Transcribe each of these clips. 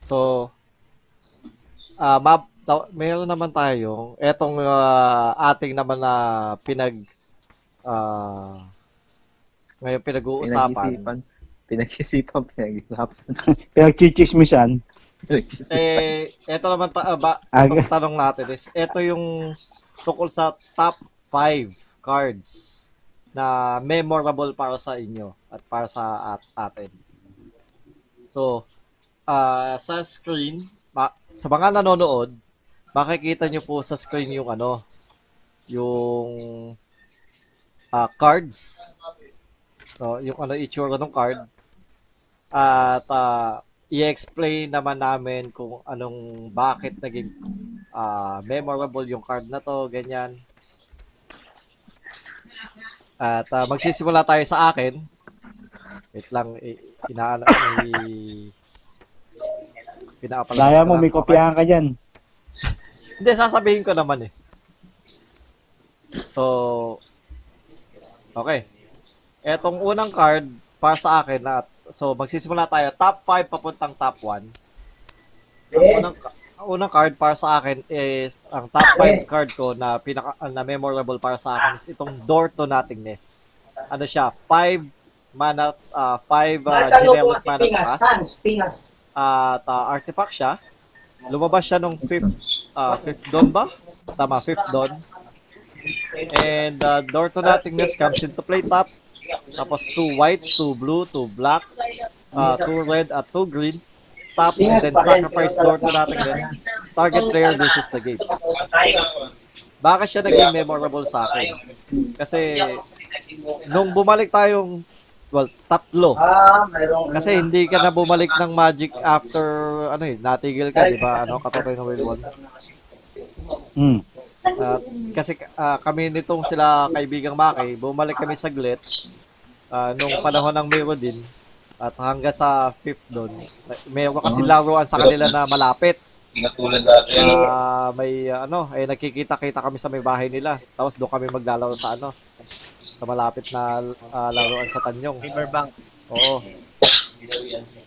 So, ah map, ta- meron naman tayong etong ah, ating naman na pinag ah ngayon pinag-uusapan. Pinag-isipan. Pinag-isipan, pinag-isipan. Pinagchichismisan. Eh, eto naman ta- ba, Aga. itong tanong natin is, eto yung tungkol sa top 5 cards na memorable para sa inyo at para sa at atin. So, ah sa screen, ma- sa mga nanonood, makikita nyo po sa screen yung ano, yung ah, cards. So, yung ano itsura ng card. At ah, i-explain naman namin kung anong bakit naging ah, memorable yung card na to, ganyan. At ah, magsisimula tayo sa akin. Wait lang, i- inaano, i- pinapalabas Laya mo, may kopyahan ka dyan. Hindi, sasabihin ko naman eh. So, okay. Etong unang card para sa akin na so magsisimula tayo top 5 papuntang top 1. Ang unang ang unang card para sa akin is ang top 5 card ko na pinaka na memorable para sa akin is itong Door to Nothingness. Ano siya? 5 mana 5 generic mana takas at uh, artifact siya. Lumabas siya nung 5th uh, 5th dawn ba? Tama, 5th dawn. And uh, Door to Nothingness comes into play top. Tapos 2 white, 2 blue, 2 black, uh, 2 red at 2 green. Top and then sacrifice Door to Nothingness. Target player loses the game. Bakit siya naging memorable sa akin? Kasi nung bumalik tayong well, tatlo. Kasi hindi ka na bumalik ng Magic after ano eh, natigil ka, di ba? Ano, katuloy ng Will One. Hmm. At kasi ah, kami nitong sila kaibigang Maki, bumalik kami saglit ah, nung panahon ng Merodin at hanggang sa fifth doon. Meron kasi laruan sa kanila na malapit. Hindi nga tulad dati. Ah, may ah, ano, eh nakikita-kita kami sa may bahay nila. Tapos doon kami maglalaro sa ano, sa malapit na ah, laruan sa Tanyong. Riverbank. Oo.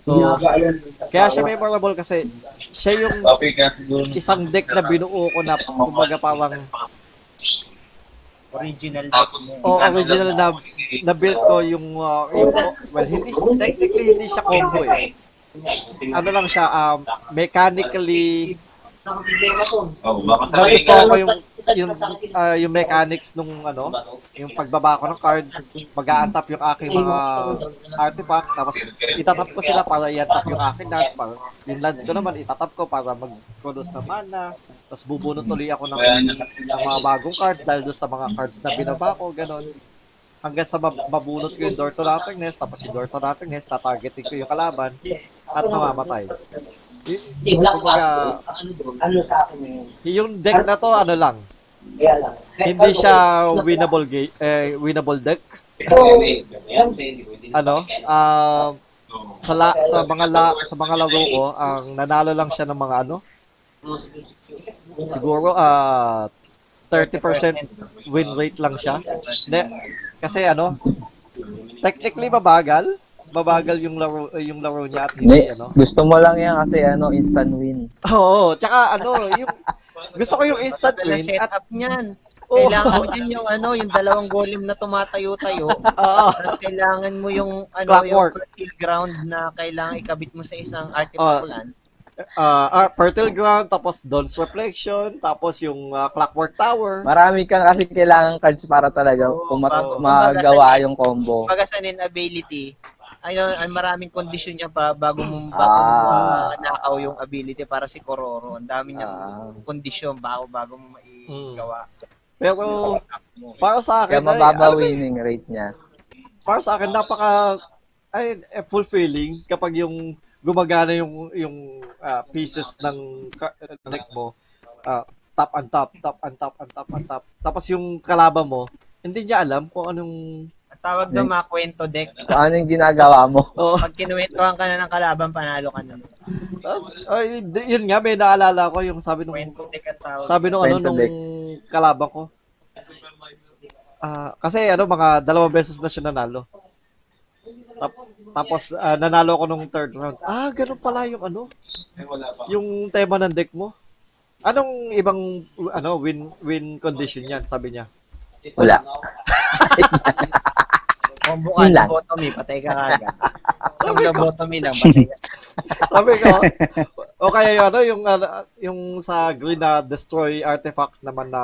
So, kaya siya memorable kasi siya yung Topic nga siguro. isang deck na binuo ko na kumbaga parang Original deck mo. o original na na build ko yung uh, yung well hindi technically hindi siya combo eh. Ano lang siya um, mechanically Oh, baka sa nagustuhan ko yung yung ah, yung mechanics nung ano, yung pagbaba ko ng card, mag-a-untap yung aking mga artifact tapos itatap ko sila para i-untap yung aking lands para yung lands ko naman itatap ko para mag-produce ng mana tapos bubunot ulit ako ng, ng mga bagong cards dahil doon sa mga cards na binaba ko ganon hanggang sa mab- mabunot ko yung door to nothingness tapos yung door to nothingness tatargeting ko yung kalaban at mamamatay. Y- Hindi, wala ko ano doon, ano sa akin yung, yung deck na to ano lang kaya lang. hindi siya winnable game eh, winnable deck? So, ano? ah sa la, sa mga la, sa mga laro ko ang nanalo lang siya ng mga ano? Siguro ah 30% win rate lang siya. Hindi, kasi ano technically mabagal. Mabagal yung laro yung laro niya at hindi Hindi, ano? Gusto mo lang yan kasi ano, instant win. oo tsaka ano yung gusto ko yung instant win at setup niyan. oo Kailangan mo din yung ano, yung dalawang golem na tumatayo-tayo. oo Tapos kailangan mo yung ano, Clockwork. yung fertile ground na kailangan ikabit mo sa isang Oh. artifact land. ah ah, Fertile Ground, tapos Dawn's Reflection, tapos yung ah, Clockwork Tower. Marami kang kasi kailangan cards para talaga kung mat- magawa yung combo. Pagka sa ability, ayun, ang maraming kondisyon niya pa bago mo bago mo Ah. manakaw yung ability para si Kororo. Ang dami niyang Ah. kondisyon bago bago mo maigawa. Pero para sa Kaya akin, ay, mababa alam mo, winning rate niya. para sa akin napaka ay eh, fulfilling kapag yung gumagana yung yung ah, pieces ng deck mo ah, top and top, top and top and top and top. Tapos yung kalaban mo, hindi niya alam kung anong tawag doon mga kwento deck. Ano yung ginagawa mo. oh, Pag kinuwentuhan ka na ng kalaban, panalo ka na. tapos, ay, yun nga may naalala ko yung sabi nung Kwento deck ang tawag. sabi nung ano Kwento nung deck. kalaban ko. Ah, kasi ano mga dalawang beses na siya nanalo. Tap, Tapos ah, nanalo ko nung third round. Ah, ganun pala yung ano, yung tema ng deck mo. Anong ibang ano win win condition yan, sabi niya. Wala. Combo ka, Yun lang. lobotomy, patay ka kagad. Kung lobotomy lang, patay ka. Sabi ko, o kaya yung ano, yung, ano, yung sa green na destroy artifact naman na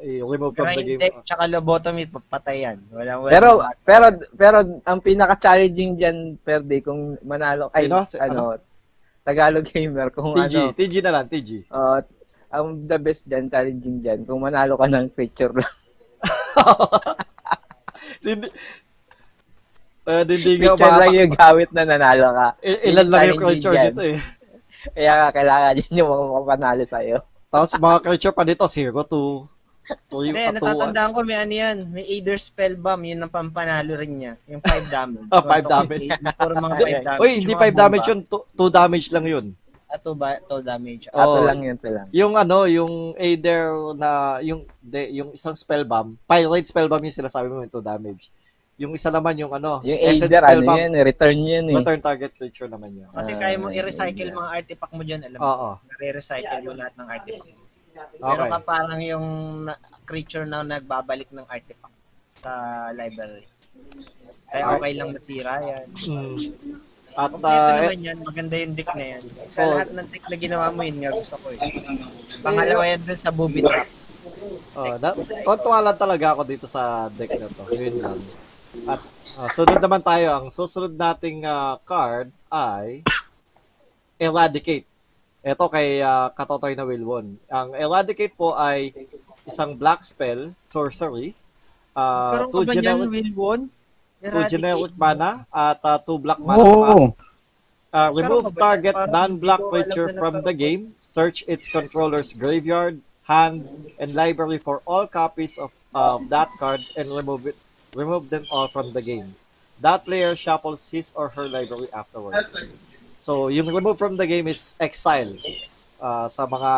i-remove from the game. deck, tsaka lobotomy, patay yan. Walang, walang Pero, pero, pero, ang pinaka-challenging dyan, per day, kung manalo, ay, Sino? Si- ano, Tagalog gamer, kung TG, ano, TG na lang, TG. uh, ang the best dyan, challenging dyan, kung manalo ka ng picture lang. Uh, hindi nga Picture lang umatak. yung gawit na nanalo ka. I- ilan lang yung dyan. dito eh. Kaya nga, kailangan yun yung mga mapanalo sa'yo. Tapos mga creature pa dito, 0, 2, 3, Hindi, 2, 1. natatandaan ko may ano yan. May Aether Spell Bomb, yun ang pampanalo rin niya. Yung 5 damage. Ah, five damage. Puro mga 5 damage. Uy, hindi 5 damage yun, 2 damage lang yun. Ah, 2 ba, 2 damage. Oh. Ato lang yun, lang. Yung ano, yung Aether na, yung, de, yung isang spell bomb, Pirate spell bomb yung sinasabi mo yung 2 damage. Yung isa naman yung ano, Yung Essence Aether, spell ano bomb, yun, return yun eh. return target creature naman yun. Kasi kaya mo i-recycle mga artifact mo dyan, alam mo. Oo. Nare-recycle mo lahat ng artifact. Meron Okay. ka parang yung creature na nagbabalik ng artifact sa library. Kaya okay lang masira yan. Mm. At uh, naman yan, maganda yung deck na yan. Sa Oh. lahat ng deck na ginawa mo yun, nga gusto ko eh. Pangalawa yan dun sa booby trap. oh, na, lang talaga ako dito sa deck na to. Yun lang. At uh, sunod naman tayo. Ang susunod nating uh, card ay Eradicate. Ito kay uh, Katotoy na Wilwon. Ang Eradicate po ay isang black spell, sorcery, uh, Karoon ka two ba niyan, generic, Wilbon? two generic mana at uh, two black mana cost. Uh, remove ka target non-black creature from the game. Search its controller's graveyard, hand, and library for all copies of of that card and remove it. Remove them all from the game. That player shuffles his or her library afterwards. So, yung remove from the game is exile uh, sa mga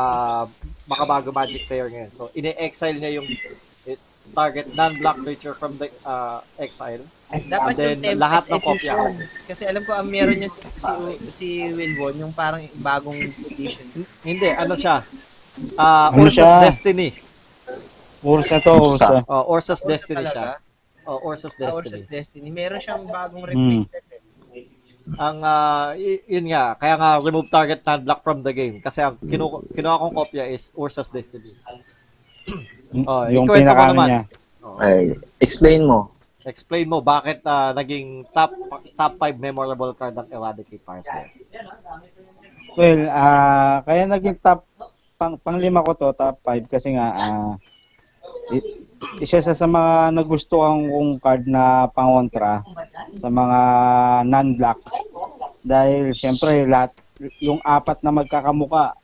makabago Magic player ngayon. So, ine-exile niya yung it, target non-black creature from the uh, exile. Dapat And then, yung lahat ng kopya. Kasi alam ko, ang meron niya si, si, si Wilbon, yung parang bagong edition. Hindi, ano siya? Uh, Ano Ursa's siya? Destiny. Ursa to, Ursa. Oh, Ursa's Ursa Destiny talaga? siya. Oh, Ursa's Ah, Destiny. Destiny. Meron siyang bagong Hmm. reprinted eh. Ang ah, y- yun nga, kaya nga remove target non-black from the game kasi ang kinu kinuha kong kopya is Ursa's Destiny. Oh, yung pinaka naman. niya. Oh, Ay, explain mo. explain mo bakit ah, naging top top 5 memorable card ng Eradicate para sa Well, ah kaya naging top pang panglima ko to, top 5 kasi nga ah i- isa sa sa mga nagustuhan kong card na pangontra sa mga non-black. Dahil siyempre lahat yung apat na magkakamuka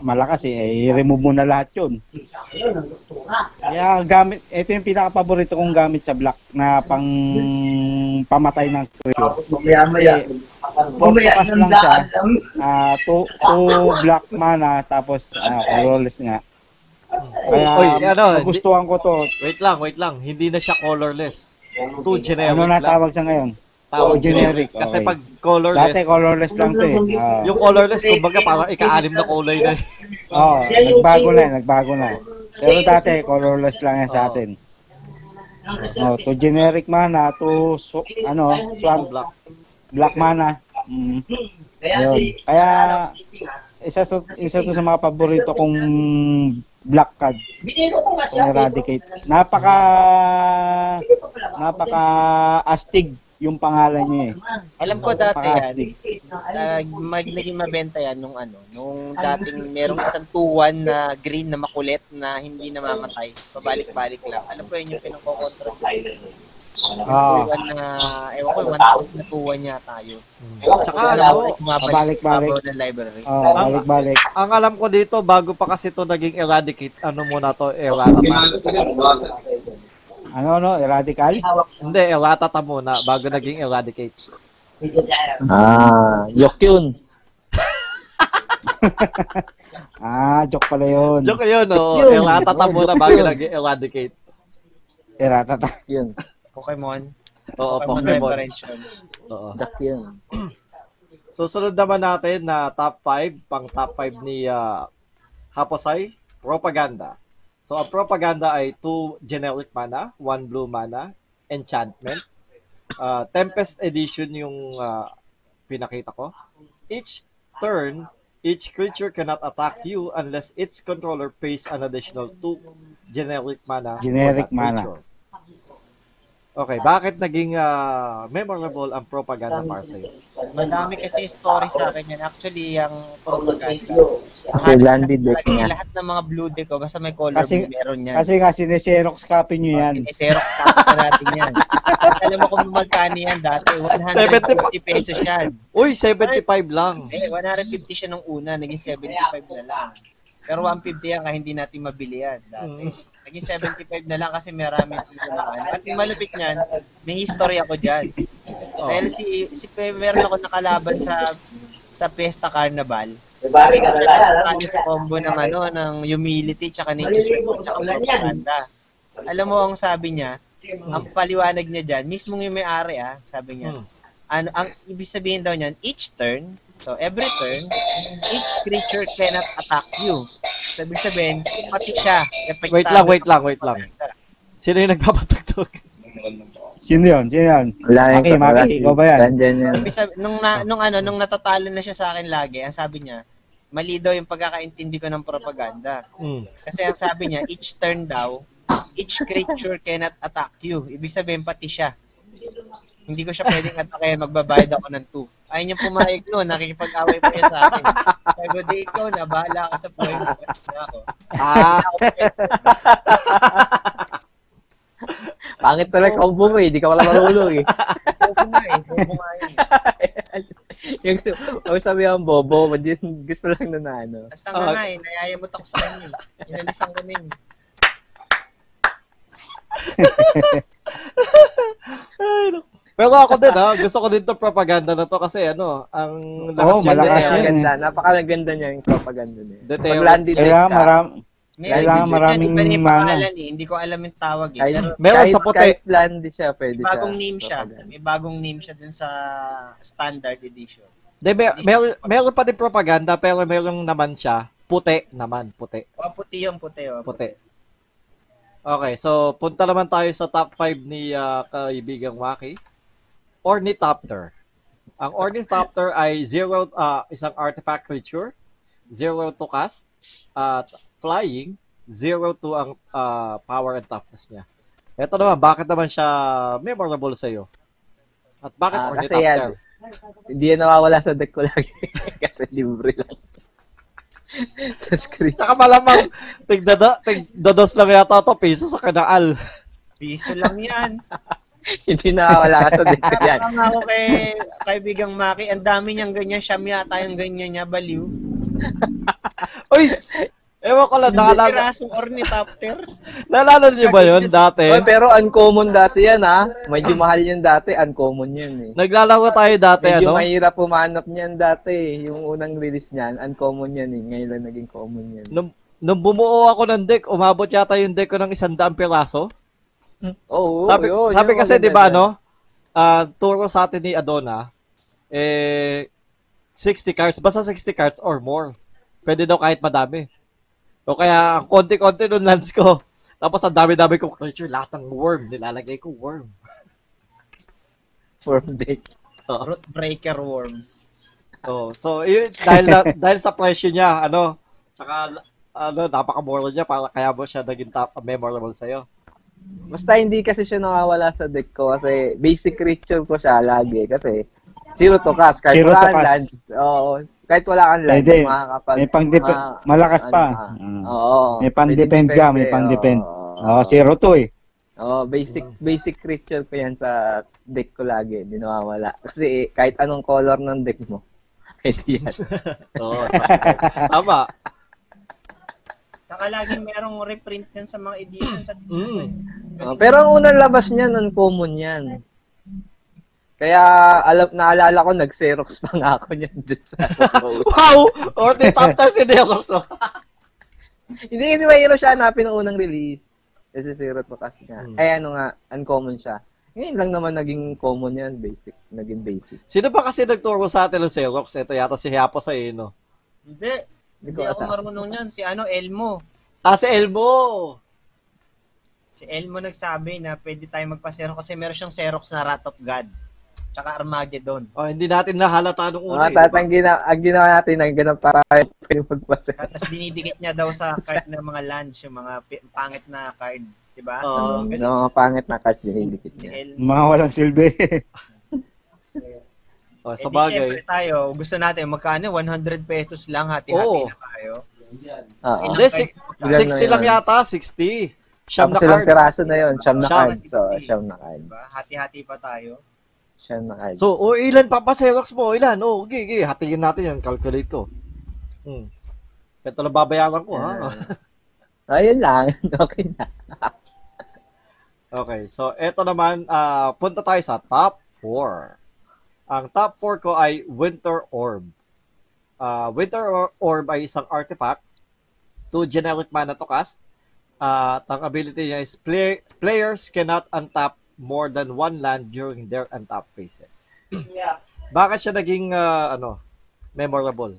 malakas eh, i-remove mo na lahat 'yun. Kaya gamit, ito yung pinaka-paborito kong gamit sa black na pang pamatay ng creature. Mamaya-maya. Focus lang siya. Ah, two, two black mana tapos ah, colorless nga. Kaya Oy, ano, nagustuhan ko to. Wait lang, wait lang. Hindi na siya colorless. Two generic Ano na lang. tawag sa ngayon? Tawag Oh, generic, Kasi okay. pag colorless, Dati colorless lang to eh. Ah. yung colorless, kumbaga parang ika-anim na kulay na. Oo, nagbago na, eh, nagbago na. Pero dati colorless lang yan sa atin. Oh, to generic mana, to so, ano, swamp black. black mana. Mm. Yun. Kaya isa to, isa to sa mga paborito kong black card. Kung eradicate. Napaka napaka astig yung pangalan niya eh. Alam ko dati yan, uh, mag, naging mabenta yan nung ano, nung dating merong isang 2-1 na green na makulit na hindi namamatay. Pabalik-balik lang. Alam ko yun yung pinangkokontra. Ah, 2-1 na, ewan ko, 1,000 na 2-1 yata yun. Tsaka ano, Bumabalik, Pabalik-balik. ng library. oh, balik-balik. ang alam ko dito, bago pa kasi to naging eradicate, ano muna to, eratata. Ano no, radical? Hindi, eratata muna, bago naging eradicate. Ah, yok yun. Ah, joke pala yun. Joke yun, oh. Yun. Eratata muna bago naging eradicate. Eratata. Yun. Pokemon. Oo, Pokemon. Oo. Duck yun. Susunod naman natin na top 5, pang top 5 ni ah, Haposay, Propaganda. So, ang Propaganda ay 2 generic mana, 1 blue mana, enchantment. Ah, Tempest Edition yung ah, pinakita ko. Each turn, each creature cannot attack you unless its controller pays an additional 2 generic mana Generic for that mana. creature. Okay, bakit naging ah, memorable ang Propaganda para sa'yo? Madami kasi story sa akin yan. Actually, yung propaganda. Kasi landed lahat- deck niya. Lahat ng mga blue deck ko, basta may color Kasi- blue, meron yan. Kasi nga, sineserox copy nyo yan. Kasi Xerox copy na natin yan. Alam mo kung magkano yan dati, 150 pesos yan. Uy, 75 lang. Eh, 150 siya nung una, naging 75 na lang. Pero 150 yan kaya hindi natin mabili yan dati. Naging 75 na lang kasi marami dito na ano. At yung malupit niyan, may history ako dyan. Oh. Dahil si, si meron ako nakalaban sa sa Pesta Carnival. Bari ka na lang. sa combo ng ano, ng humility, tsaka nature swing, tsaka propaganda. Alam mo ang sabi niya, ang paliwanag niya dyan, mismong yung may-ari ah, sabi niya, Hmm. ano, ang ibig sabihin daw niyan, each turn, so every turn, each creature cannot attack you. So, ibig sabihin, pati siya. epektado Wait lang, wait ng lang, wait lang. Sino yung nagpapatugtog? Sino yun? Sino yun? Maki, Maki, ikaw ba yan? Ibig sabi, nung, na, nung ano, nung natatalo na siya sa akin lagi, ang sabi niya, mali daw yung pagkakaintindi ko ng propaganda. Hmm. Kasi ang sabi niya, each turn daw, each creature cannot attack you. Ibig sabihin, pati siya. Hindi ko siya pwedeng atakin, magbabayad ako ng 2. Ayun yung pumayag nun, nakikipag-away pa niya sa akin. Sabi ko, di ikaw na, bahala ka sa buhay mo. Tapos na ako. Ah, Pangit talaga combo mo eh. Di ka wala marulog eh. Bobo nga eh, bobo nga yun. yung, ang sabi ang bobo, gusto lang na na ano. Ang tanga nga eh, nayayamot ako sa kanya. eh. Inalisan ko na yun. ay, no. Pero ako din ha, gusto ko din 'tong propaganda na to kasi ano, ang lakas niya malakas yan. Napakaganda. Napakaganda niya yung propaganda niya. Pag landed Kaya ka, maram, Kailangan maraming iba yung mana. pangalan eh. Hindi ko alam yung tawag eh. kahit, Pero Meron kahit, sa puti. Kahit landed siya, pwede may bagong siya. name siya. May bagong name siya dun sa standard edition. De, may, meron pa din propaganda pero meron naman siya puti naman, puti. O, puti yung puti. O. Puti. Okay, so punta naman tayo sa top 5 ni ah, kaibigang Waki. Ornithopter. Ang Ornithopter ay zero, ah, isang artifact creature, zero to cast, at flying, zero to ang ah, power and toughness niya. Ito naman, bakit naman siya memorable sa iyo? At bakit Ah, kasi Ornithopter? Hindi yan nawawala sa deck ko lagi. Kasi libre lang. Tapos crit. Saka malamang, tigdada, tigdados lang yata to piso sa kanaal. Piso lang yan. Hindi nawawala ka sa ko yan. Tama ako kay kaibigang Maki. Ang dami niyang ganyan. Siyam yata yung ganyan niya. Baliw. Uy! Ewan ko lang, naalala, Pirasong ornithopter. naalala niyo ba yun dati? Oy, pero uncommon dati yan ha. Medyo mahal yan dati. Uncommon yan eh. Naglalaro tayo dati, Medyo ano? mahirap pumanap niyan dati. Yung unang release niyan, uncommon yan eh. Ngayon lang naging common yan. Nung, nung bumuo ako ng deck, umabot yata yung deck ko ng isang daang piraso. Oo, sabi yun, sabi yun, kasi, di ba, no? ah turo sa atin ni Adona, eh, 60 cards, basta 60 cards or more. Pwede daw kahit madami. O kaya, ang konti-konti nung lands ko. Tapos, ang dami-dami kong creature, lahat ng worm. Nilalagay ko worm. Form deck. Root breaker worm. Oh, so yun, dahil na- dahil sa presyo niya, ano, saka ano, napakamura niya para kaya mo siya naging top memorable sa Basta hindi kasi siya nawawala sa deck ko kasi basic creature ko siya lagi kasi zero to cast. Kahit Zero wala kang lands. Oo. Kahit wala kang lands, Pwede. makakapag... may pang ma- malakas pa. ano, Mm. Oo. May pang-defend Pwede ka, may pang-defend. oo. Oo, zero to eh. Oo, basic basic creature ko yan sa deck ko lagi. Hindi nawawala. Kasi kahit anong color ng deck mo, pwede yan. Oo, tama. Saka laging merong reprint yan sa mga edition sa Mm. Oh, pero ang unang labas niyan, uncommon yan. Kaya alam naalala ko nag-Xerox pa nga ako niyan dun sa Wow! Or the top 10 si Nerox. oh. Hindi kasi mahiro siya hanapin ng unang release. Kasi zero to cast nga. Hmm. Eh ano nga, uncommon siya. Ngayon lang naman naging common yan, basic. Naging basic. Sino ba kasi nagturo sa atin ng Xerox? Ito yata si Hiapo sa Ino. Hindi. Hindi ko ako ata. marunong yan. Si ano, Elmo. Ah, si Elmo! Si Elmo nagsabi na pwede tayo magpasero kasi meron siyang Xerox na Wrath of God. Tsaka Armageddon. Oh, hindi natin nahalata nung una. Mga eh, di tat, ba? ang, gina, ang ginawa natin, ang ganun para kayo magpasa. Tapos dinidikit niya daw sa card ng mga lunch, yung mga pangit na card. Diba? Oo. So, Yung ganun. mga pangit na cards, dinidikit niya. Mga walang silbi. Oh, Eh sa di bagay. tayo, gusto natin magkano? 100 pesos lang, hati-hati na tayo. Oo. Hindi, si- Ilan 60 na lang yata, 60. Siyam na cards. piraso na yun? Siyam na cards. So, siyam na cards. Diba? Hati-hati pa tayo. Siyam na cards. So, oh, ilan pa pa Xerox mo? Ilan? Oh, okay, okay. Hatiin natin yan. Calculate ko. Hmm. Ito lang babayaran ko, ha? Ayun lang. okay na. Okay, so eto naman, ah, punta tayo sa top 4. Ang top 4 ko ay Winter Orb. Ah, Winter Or- Orb ay isang artifact, two generic mana to cast. At ang ability niya is play- players cannot untap more than one land during their untap phases. Bakit siya naging ah, ano, memorable?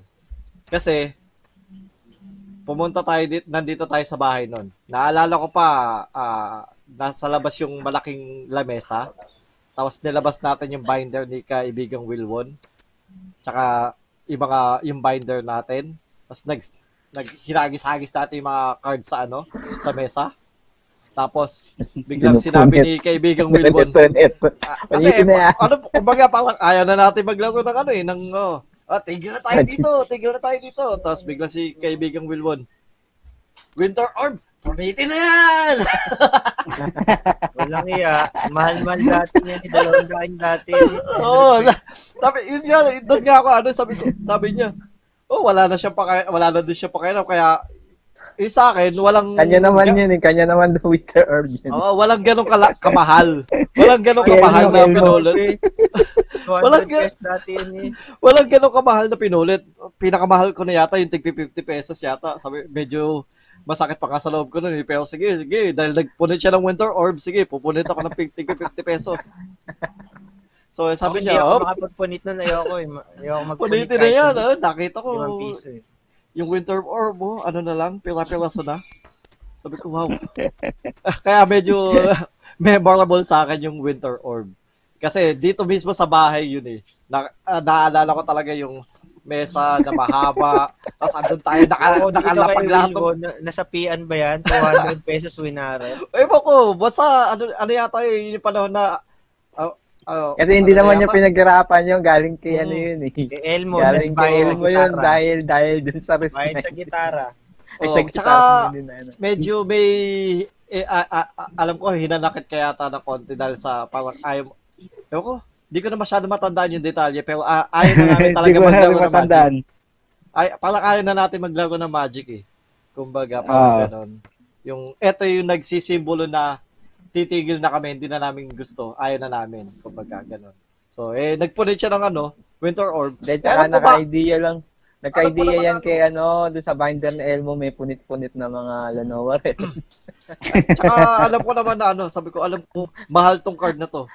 Kasi pumunta tayo dit nandito tayo sa bahay noon. Naalala ko pa ah, nasa labas yung malaking lamesa. Tapos nilabas natin yung binder ni kaibigang Wilwon. Tsaka yung mga yung binder natin. Tapos nag naghinagis-hagis natin yung mga cards sa ano, sa mesa. Tapos biglang sinabi ni kaibigang punit. Ah, kasi, yan. ano, kumbaga, parang ayaw na natin maglaro ng ano eh, ng, oh, ah, tigil na tayo dito, tigil na tayo dito. Tapos bigla si kaibigang Wilwon, Winter Orb, punitin na yan! Walang iya. Mahal-mahal dati niya ni dalawang daan dati. Oo, oh, sabi, yun nga, doon nga ako, ano, sabi ko, sabi niya, oh, wala na siya pa, wala na din siya pa kaya, eh, sa akin, walang, Kanya naman ga- yun eh. Kanya naman the Winter yun. Oo, walang ganong kala- kamahal. Walang ganong Kaya kamahal na pinulit. 200 Walang ga- eh. Walang ganong kamahal na pinulit. Pinakamahal ko na yata yung tig 50 pesos yata. Sabi, medyo masakit pa nga sa loob ko nun eh. Pero sige, sige, dahil nagpunit siya ng Winter Orb, sige, pupunit ako ng tig 50 pesos. So, eh, sabi Hindi niya, oh, makapagpunit nun. Ayoko eh. Ayoko magpunit. punitin na yan, ah. Nakita ko, piso eh. yung Winter Orb mo, ano na lang, pila-pilaso na. Sabi ko, wow. Kaya medyo memorable sa akin yung Winter Orb. Kasi dito mismo sa bahay yun eh. Na, ah, naalala ko talaga yung mesa na mahaba. Tapos andun tayo, naka, dito nakalapag lahat. Ng, na- nasa PN ba yan? 200 pesos winare. ewan ko, basta ano, ano yata yun, yung panahon na, ah, ah, Kasi hindi ano naman niya pinaghirapan yun. Galing kay Mm. ano yun eh. Kay Elmo, Galing kay Elmo yun dahil dahil dun sa Bayad sa respect. gitara. Ay, Oh, sa tsaka, gitara din ano. medyo may eh, ah, ah, ah, alam ko hinanakit kaya yata ng konti dahil sa parang ayaw ewan ko di ko na masyado matandaan yung detalye pero ah, ayaw na namin Hindi talaga na maglaro rin ng magic matandaan. ay parang ayaw na natin maglaro ng magic eh kumbaga parang Ah. ganon yung eto yung nagsisimbolo na titigil na kami hindi na namin gusto ayaw na namin kumbaga ganon so eh nagpunit siya ng ano winter orb ko ba- naka-idea lang. Nagka-idea naman yan ano? kay ano, doon sa binder ni Elmo may punit-punit na mga Lenovo rin. Tsaka alam ko naman na ano, sabi ko, alam ko, mahal tong card na to.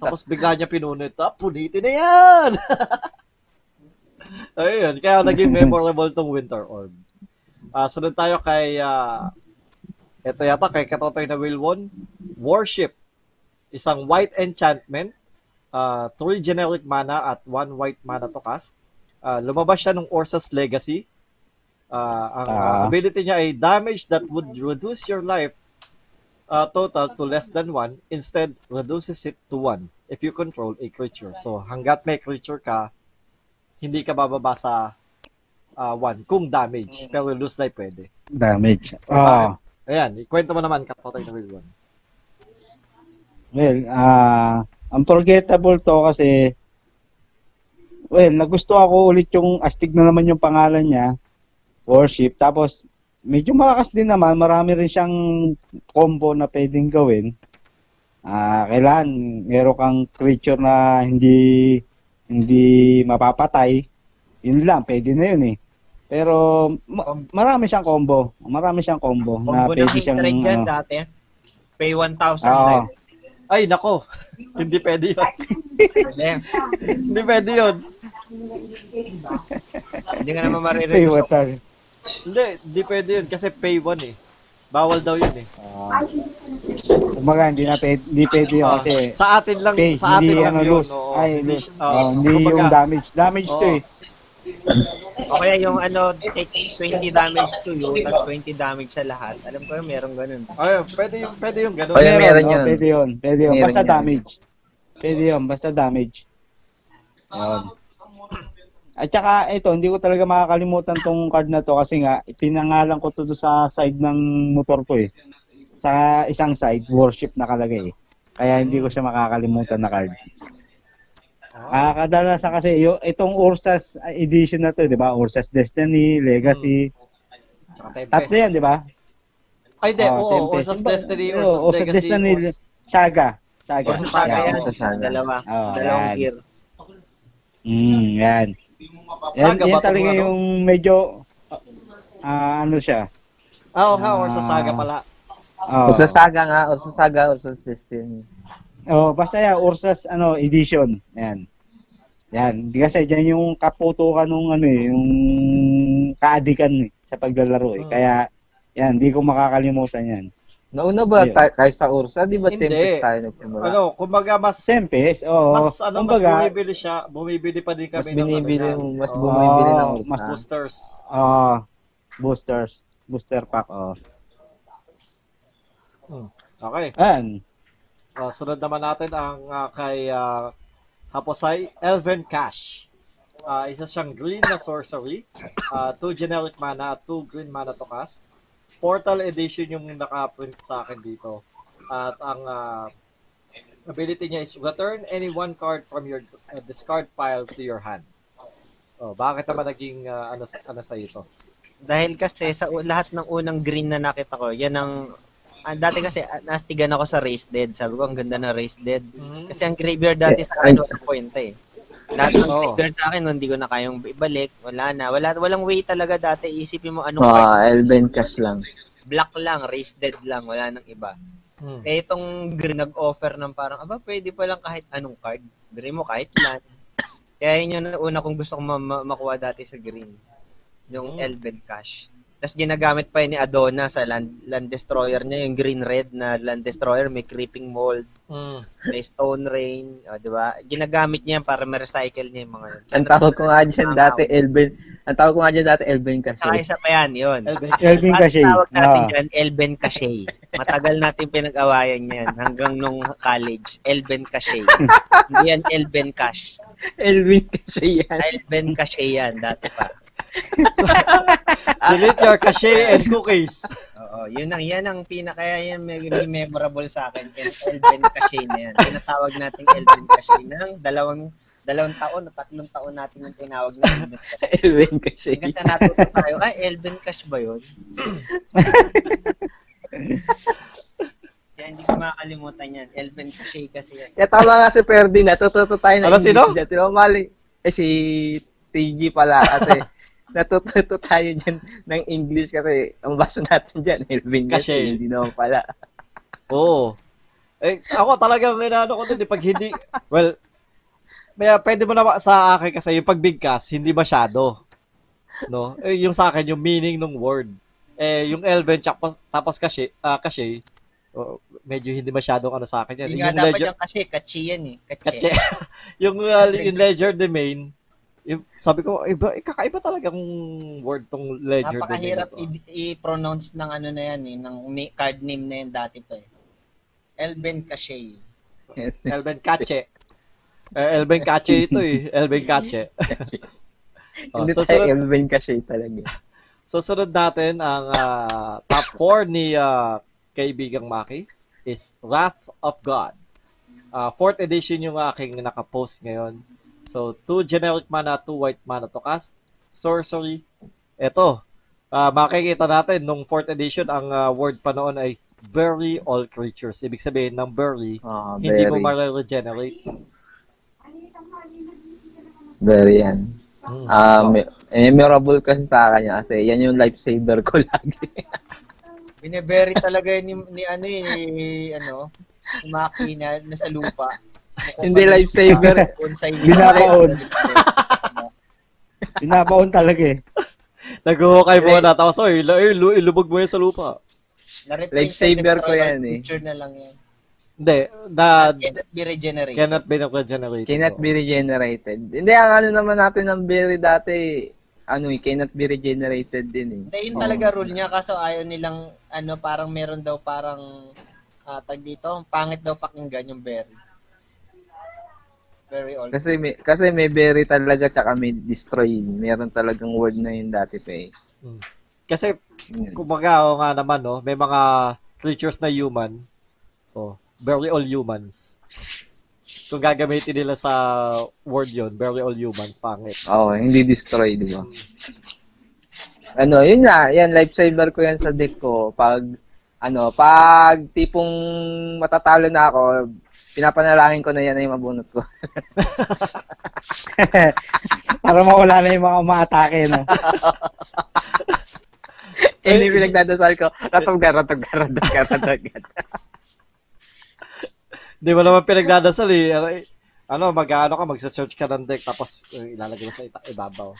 Tapos bigla niya pinunit, ah, punitin na yan! Ayun, kaya naging memorable tong Winter Orb. Ah, sunod tayo kay, ah, ito yata, kay Katotoy na Wilwon, Worship. Isang white enchantment, ah, three generic mana at one white mana to cast. Ah, lumabas siya ng Orsa's Legacy. Ah, ang Ah. ability niya ay damage that would reduce your life uh, total to less than 1, instead reduces it to 1 if you control a creature. So, hanggat may creature ka, hindi ka bababa sa 1 kung damage. Pero lose life pwede. Damage. Ah. Oh. Ayan, ikwento mo naman, Katotoy na Will one. Well, ah, unforgettable to kasi well, nagusto ako ulit yung astig na naman yung pangalan niya. Worship. Tapos medyo malakas din naman, marami rin siyang combo na pwedeng gawin. Ah, kailan meron kang creature na hindi hindi mapapatay. Yun lang, pwede na yun eh. Pero ma- marami siyang combo. Marami siyang combo, na Combo ng pwede siyang hatred dyan ano, dati. Pay 1,000 Oo. life. Ay, nako. hindi pwede yun. Hindi pwede yun. Hindi ka naman Ay, marireduce. water. Hindi, hindi pwede yun kasi pay one eh. Bawal daw yun eh. Ah. Kumbaga, hindi na pwede, hindi pwede yun Ah, kasi sa atin lang, pay, sa atin hindi lang ano yun. loose. oo. Ay, hindi, loose. oo. Oh, hindi Kumbaga, yung damage. Damage to Oo. eh. O kaya yung ano, take 20 damage to you, tapos 20 damage sa lahat. Alam ko yun, meron ganun. Ay, pwede yung, pwede yung ganun. Yeah, meron yun. Pwede yun. Pwede yun. Meron Basta yun. damage. Pwede yun. Basta damage. Yun. At saka, ito, hindi ko talaga makakalimutan tong card na to kasi nga, pinangalan ko to doon sa side ng motor ko eh. Sa isang side, worship nakalagay eh. Kaya hindi ko siya makakalimutan na card. Ah, kadalasan kasi yung itong Ursas edition na to, 'di ba? Ursas Destiny, Legacy. Tempest. Tatlo 'yan, 'di ba? Ay, hindi. Oh, Oo, Tempest. Ursas Destiny, Ursas Ursas Legacy, Destiny, Urs- Saga. Saga. Ursas Saga Saga, yan. Dalawa. Oo, Dalawang yan. gear. Mm, yan. Yan, Saga yan ba talaga ano? yung medyo ah ano siya. Ah, oo nga, Ursas Ah. Saga pala. Oh. Ursa Saga nga, Ursa Saga, Ursa Destiny. Oh, basta yan, Ursas ano edition. Yan. Yan, di kasi diyan yung kaputukan nung ano eh, yung kaadikan eh, sa paglalaro eh. Hmm. Kaya yan, di ko makakalimutan yan. Nauna ba Ayun. tayo kaysa Ursa? Di ba Hindi. Tempest tayo nagsimula? Ano, kumbaga mas Tempest, oo. mas ano, mas Kumbaga, bumibili siya, bumibili pa din mas kami ng binibili, ano yan. mas Oo, bumibili ng Oh, Ursa. mas boosters. ah boosters, booster pack, oh. Okay. Ayan. Uh, sunod naman natin ang ah, kay uh, Haposay Elven Cash. Ah, isa siyang green na sorcery, 2 generic mana at 2 green mana to cast. Portal edition yung naka-print sa akin dito. At ang ah, ability niya is return any one card from your uh, discard pile to your hand. Oh, bakit naman naging ah, ano sa ano sa ito? Dahil kasi sa u- lahat ng unang green na nakita ko, yan ang ah, dati kasi ah, nastigan ako sa Raised Dead. Sabi ko, ang ganda na Raised Dead. Kasi ang graveyard dati sa akin, wala point eh. Ng Oo. graveyard sa akin, hindi ko na kayang ibalik. Wala na. Wala, walang way talaga dati. Isipin mo anong card. Ah, Elven Cash lang. Black lang, Raised Dead lang. Wala nang iba. Hmm. Eh, itong green nag-offer ng parang, aba, pwede pa lang kahit anong card. Green mo kahit land. Kaya yun yung una kong gusto kong ma- ma- makuha dati sa green. Yung Mm. Elven Cash. Tapos ginagamit pa yun ni Adona sa land, land destroyer niya, yung green-red na land destroyer, may creeping mold, Mm. may stone rain, o, di ba? Ginagamit niya yan para ma-recycle niya yung mga. Ang tawag ko nga dyan dati, Elven. Ang tawag ko nga dyan dati, Elven Cash. Saka isa pa yan, yun. Ang kasi. tawag natin Ah. dyan, Elben Cachet. Matagal natin pinag-awayan yan hanggang nung college. Elben Cachet. Hindi yan Elben Cash. Elven Cash yan. Elben Cachet yan, dati pa. Delete your cache and cookies. Oo, yun ang, yan ang pinaka, yan may may memorable sa akin. El- Elben Cachet na yan. Tinatawag natin Elben Cachet ng dalawang dalawang taon o tatlong taon natin yung tinawag na Elben Cachet. Elven Cash sa natuto tayo, ay, Elben Cash ba yun? Kaya hindi ko makakalimutan yan. Elben Cachet kasi yan. Kaya tama nga si Ferdi, natututo tayo ng Ano, sino? Dyan. Mali? Eh, si TG pala kasi natututo tayo dyan ng English kasi ang basa natin dyan, Elvin Kasi- kasi hindi naman pala. Oo. Eh, ako talagang inaano ko din, eh, pag hindi, well, may, pwede mo na sa akin kasi yung pag bigkas, hindi masyado. No? Eh, yung sa akin, yung meaning ng word. Eh, yung Elven, tapos, tapos kasi, ah, kasi, oh, medyo hindi masyadong ano sa akin yan. Hindi nga Yung dapat ledger, yung kasi, kachi yan eh. Kachi. kasi, yung, uh, yung ledger domain, sabi ko, iba, eh, kakaiba talagang word tong ledger domain. Napakahirap i- i-pronounce ng ano na yan eh, ng card name na yan dati pa eh. Elben Cachet. Elven Cache. Eh, Elven Cache ito eh. Elven Cache. oh, hindi so, tayo sunod, Elvin kasi talaga. susunod natin ang ah, top 4 ni ah, kaibigang Maki is Wrath of God. Ah, fourth edition yung aking nakapost ngayon. So, 2 generic mana, 2 white mana to cast. Sorcery. Ito, ah, makikita natin nung fourth edition, ang ah, word pa noon ay bury all creatures. Ibig sabihin ng bury, Oh, hindi mo ma-regenerate. very yan. Ah, Oh. me- memorable kasi sa akin yan kasi yan yung lifesaver ko lagi. Binebury talaga yun ni, ni ano eh, ni, ano, yung makina na sa lupa. Hindi lifesaver. Binabaon. Binabaon talaga eh. Naghuhukay muna. Tapos, oy, ila- eh, lu- ilubog mo yan sa lupa. Lifesaver ko yan eh. Picture na lang yan. Hindi. Na, Cannot be regenerated. cannot be regenerated. Cannot be regenerated. Hindi, ang ano naman natin ng berry dati, ano eh, cannot be regenerated din eh. Hindi, yun talaga rule niya. Kaso ayaw nilang, ano, parang meron daw parang, ah, tag dito, pangit daw pakinggan yung berry. Very old. Kasi may, kasi may berry talaga tsaka may destroy. Meron talagang word na yun dati pa eh. Kasi, Yun. kumbaga, o nga naman, no, may mga creatures na human. Oh, very all humans. Kung gagamitin nila sa word yon very all humans, pangit. Oo, hindi destroy, di ba? Ano, yun nga, yan, lifesaver ko yan sa deck ko. Pag, ano, pag tipong matatalo na ako, pinapanalangin ko na yan ay mabunot ko. Para mawala na yung mga umaatake, no? Eh, hindi pinagdadasal ko, ratuggar, ratuggar, ratuggar, ratuggar. Di mo naman pinagdadasal eh. Ano, mag-ano ka, magsa-search ka ng deck, tapos eh, ilalagay mo sa ita- ibabaw.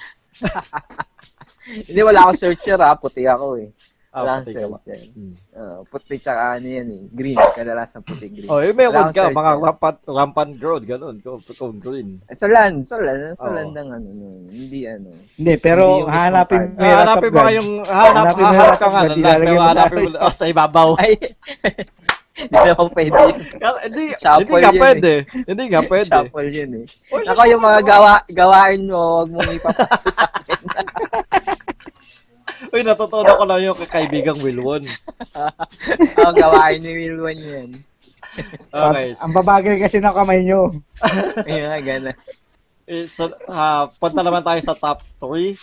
Hindi, wala akong searcher ha, puti ako eh. Ah, Wala searcher. Hmm. Ah, puti tsaka ano yan eh, green, kadalasan puti green. Oh, eh, may wood ka, mga rampant, rampant growth, ganun, kung, kung green. Sa land, sa land, sa Oo. land ng ano, hindi ano. Hindi, pero Hindi hanapin mo Ah, hanapin mo yung, hanap, Hanapin hanap ka nga, sa hanapin mo, oh, sa ibabaw. Ay, hindi naman pwede yun. Kasi, hindi, hindi nga pwede. Hindi nga pwede. Shuffle yun eh. Oh, Ako yung mga gawa, gawain mo, huwag mong ipapasa sa akin. Uy, natutunan ko lang yung kay kaibigang Wilwon. Ako gawain ni Wilwon yan. Okay. Ang babagay kasi ng kamay nyo. Ayun nga, gana. Eh, so, ah, punta naman tayo sa top 3.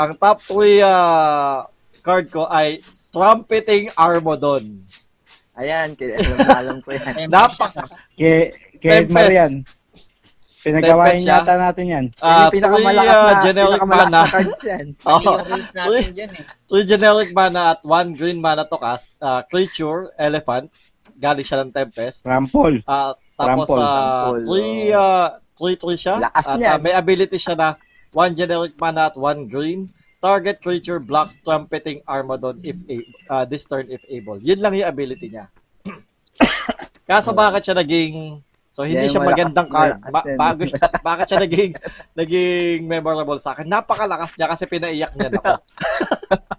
Ang top 3 ah, card ko ay Trumpeting Armodon. Ayan, kaya alam na alam ko yan. Napak. Kay, kay Tempest. Marian. Pinagawain yata natin yan. ah, yung 3 pinakamalakas na, generic pinakamalakas mana. na cards yan. Mali Oh, dyan eh. 3 generic mana at 1 green mana to cast. Ah, creature, elephant. Galing siya ng Tempest. Rampol. Ah, tapos Trample. sa Trample, 3 ah, 3 siya. Lakas at ah, may ability siya na 1 generic mana at 1 green. Target creature blocks trumpeting Armadon if a- ah, this turn if able. Yun lang yung ability niya. Kaso bakit siya naging So hindi Yan, siya magandang card. Ba- bago siya, bakit siya naging naging memorable sa akin? Napakalakas niya kasi pinaiyak niya ako.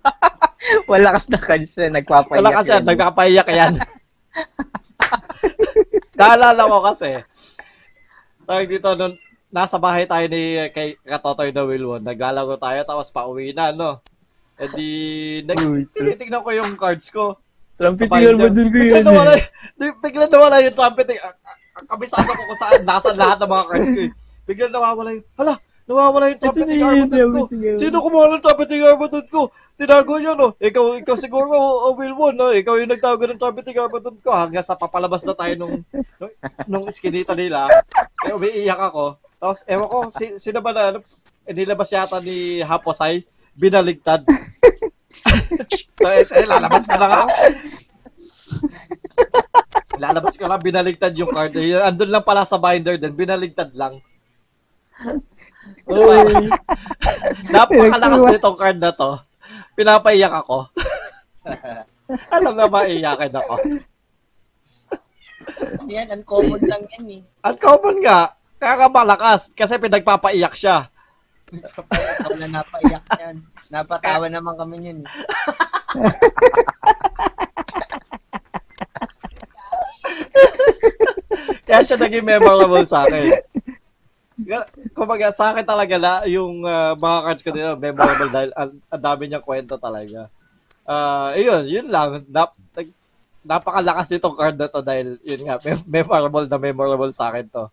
Wala kas na yan, nagpapaiyak Wala kasi yan, yan. nagpapaiyak yan. Naalala ko kasi, tawag dito, nung nasa bahay tayo ni kay Katotoy na Wilwon, naglalaro tayo, tapos pauwi na, no? E di, nag, tinitignan ko yung cards ko. Trumpeting Sabay Armadon niya, ko Bigla yan nawala, eh. di- bigla nawala yung trumpeting. Kabisado ko kung saan, nasa lahat ng mga cards ko eh. Bigla nawawala yung, hala, nawawala yung trumpeting armadon ko. Sino kumuha ng trumpeting armadon ko? Tinago niyo, no? Ikaw, ikaw siguro, o Wilwon, no? Ikaw yung nagtago ng trumpeting armadon ko hanggang sa papalabas na tayo nung, nung, nung iskinita nila. Eh, umiiyak ako. Tapos, ewan ko, si, sino ba na, ano, eh, nilabas yata ni Haposay, binaligtad. so, eh, eh, lalabas ka na nga. Lalabas ko lang, binaligtad yung card. Eh, andun lang pala sa binder din, binaligtad lang. So, Uy, napakalakas nitong card na to. Pinapaiyak ako. Alam na maiyakin ako. Yan, uncommon lang yan eh. Uncommon nga, kaya ka malakas kasi pinagpapaiyak siya. Ikaw na napaiyak yan. Napatawa naman kami yun eh. Kaya siya naging memorable sa akin. Kumbaga, sa akin talaga na yung ah, mga cards ko dito, memorable dahil ang, dami niyang kwento talaga. Ah, yun, yun lang. Nap, napakalakas nitong card na to dahil yun nga, mem- memorable na memorable sa akin to.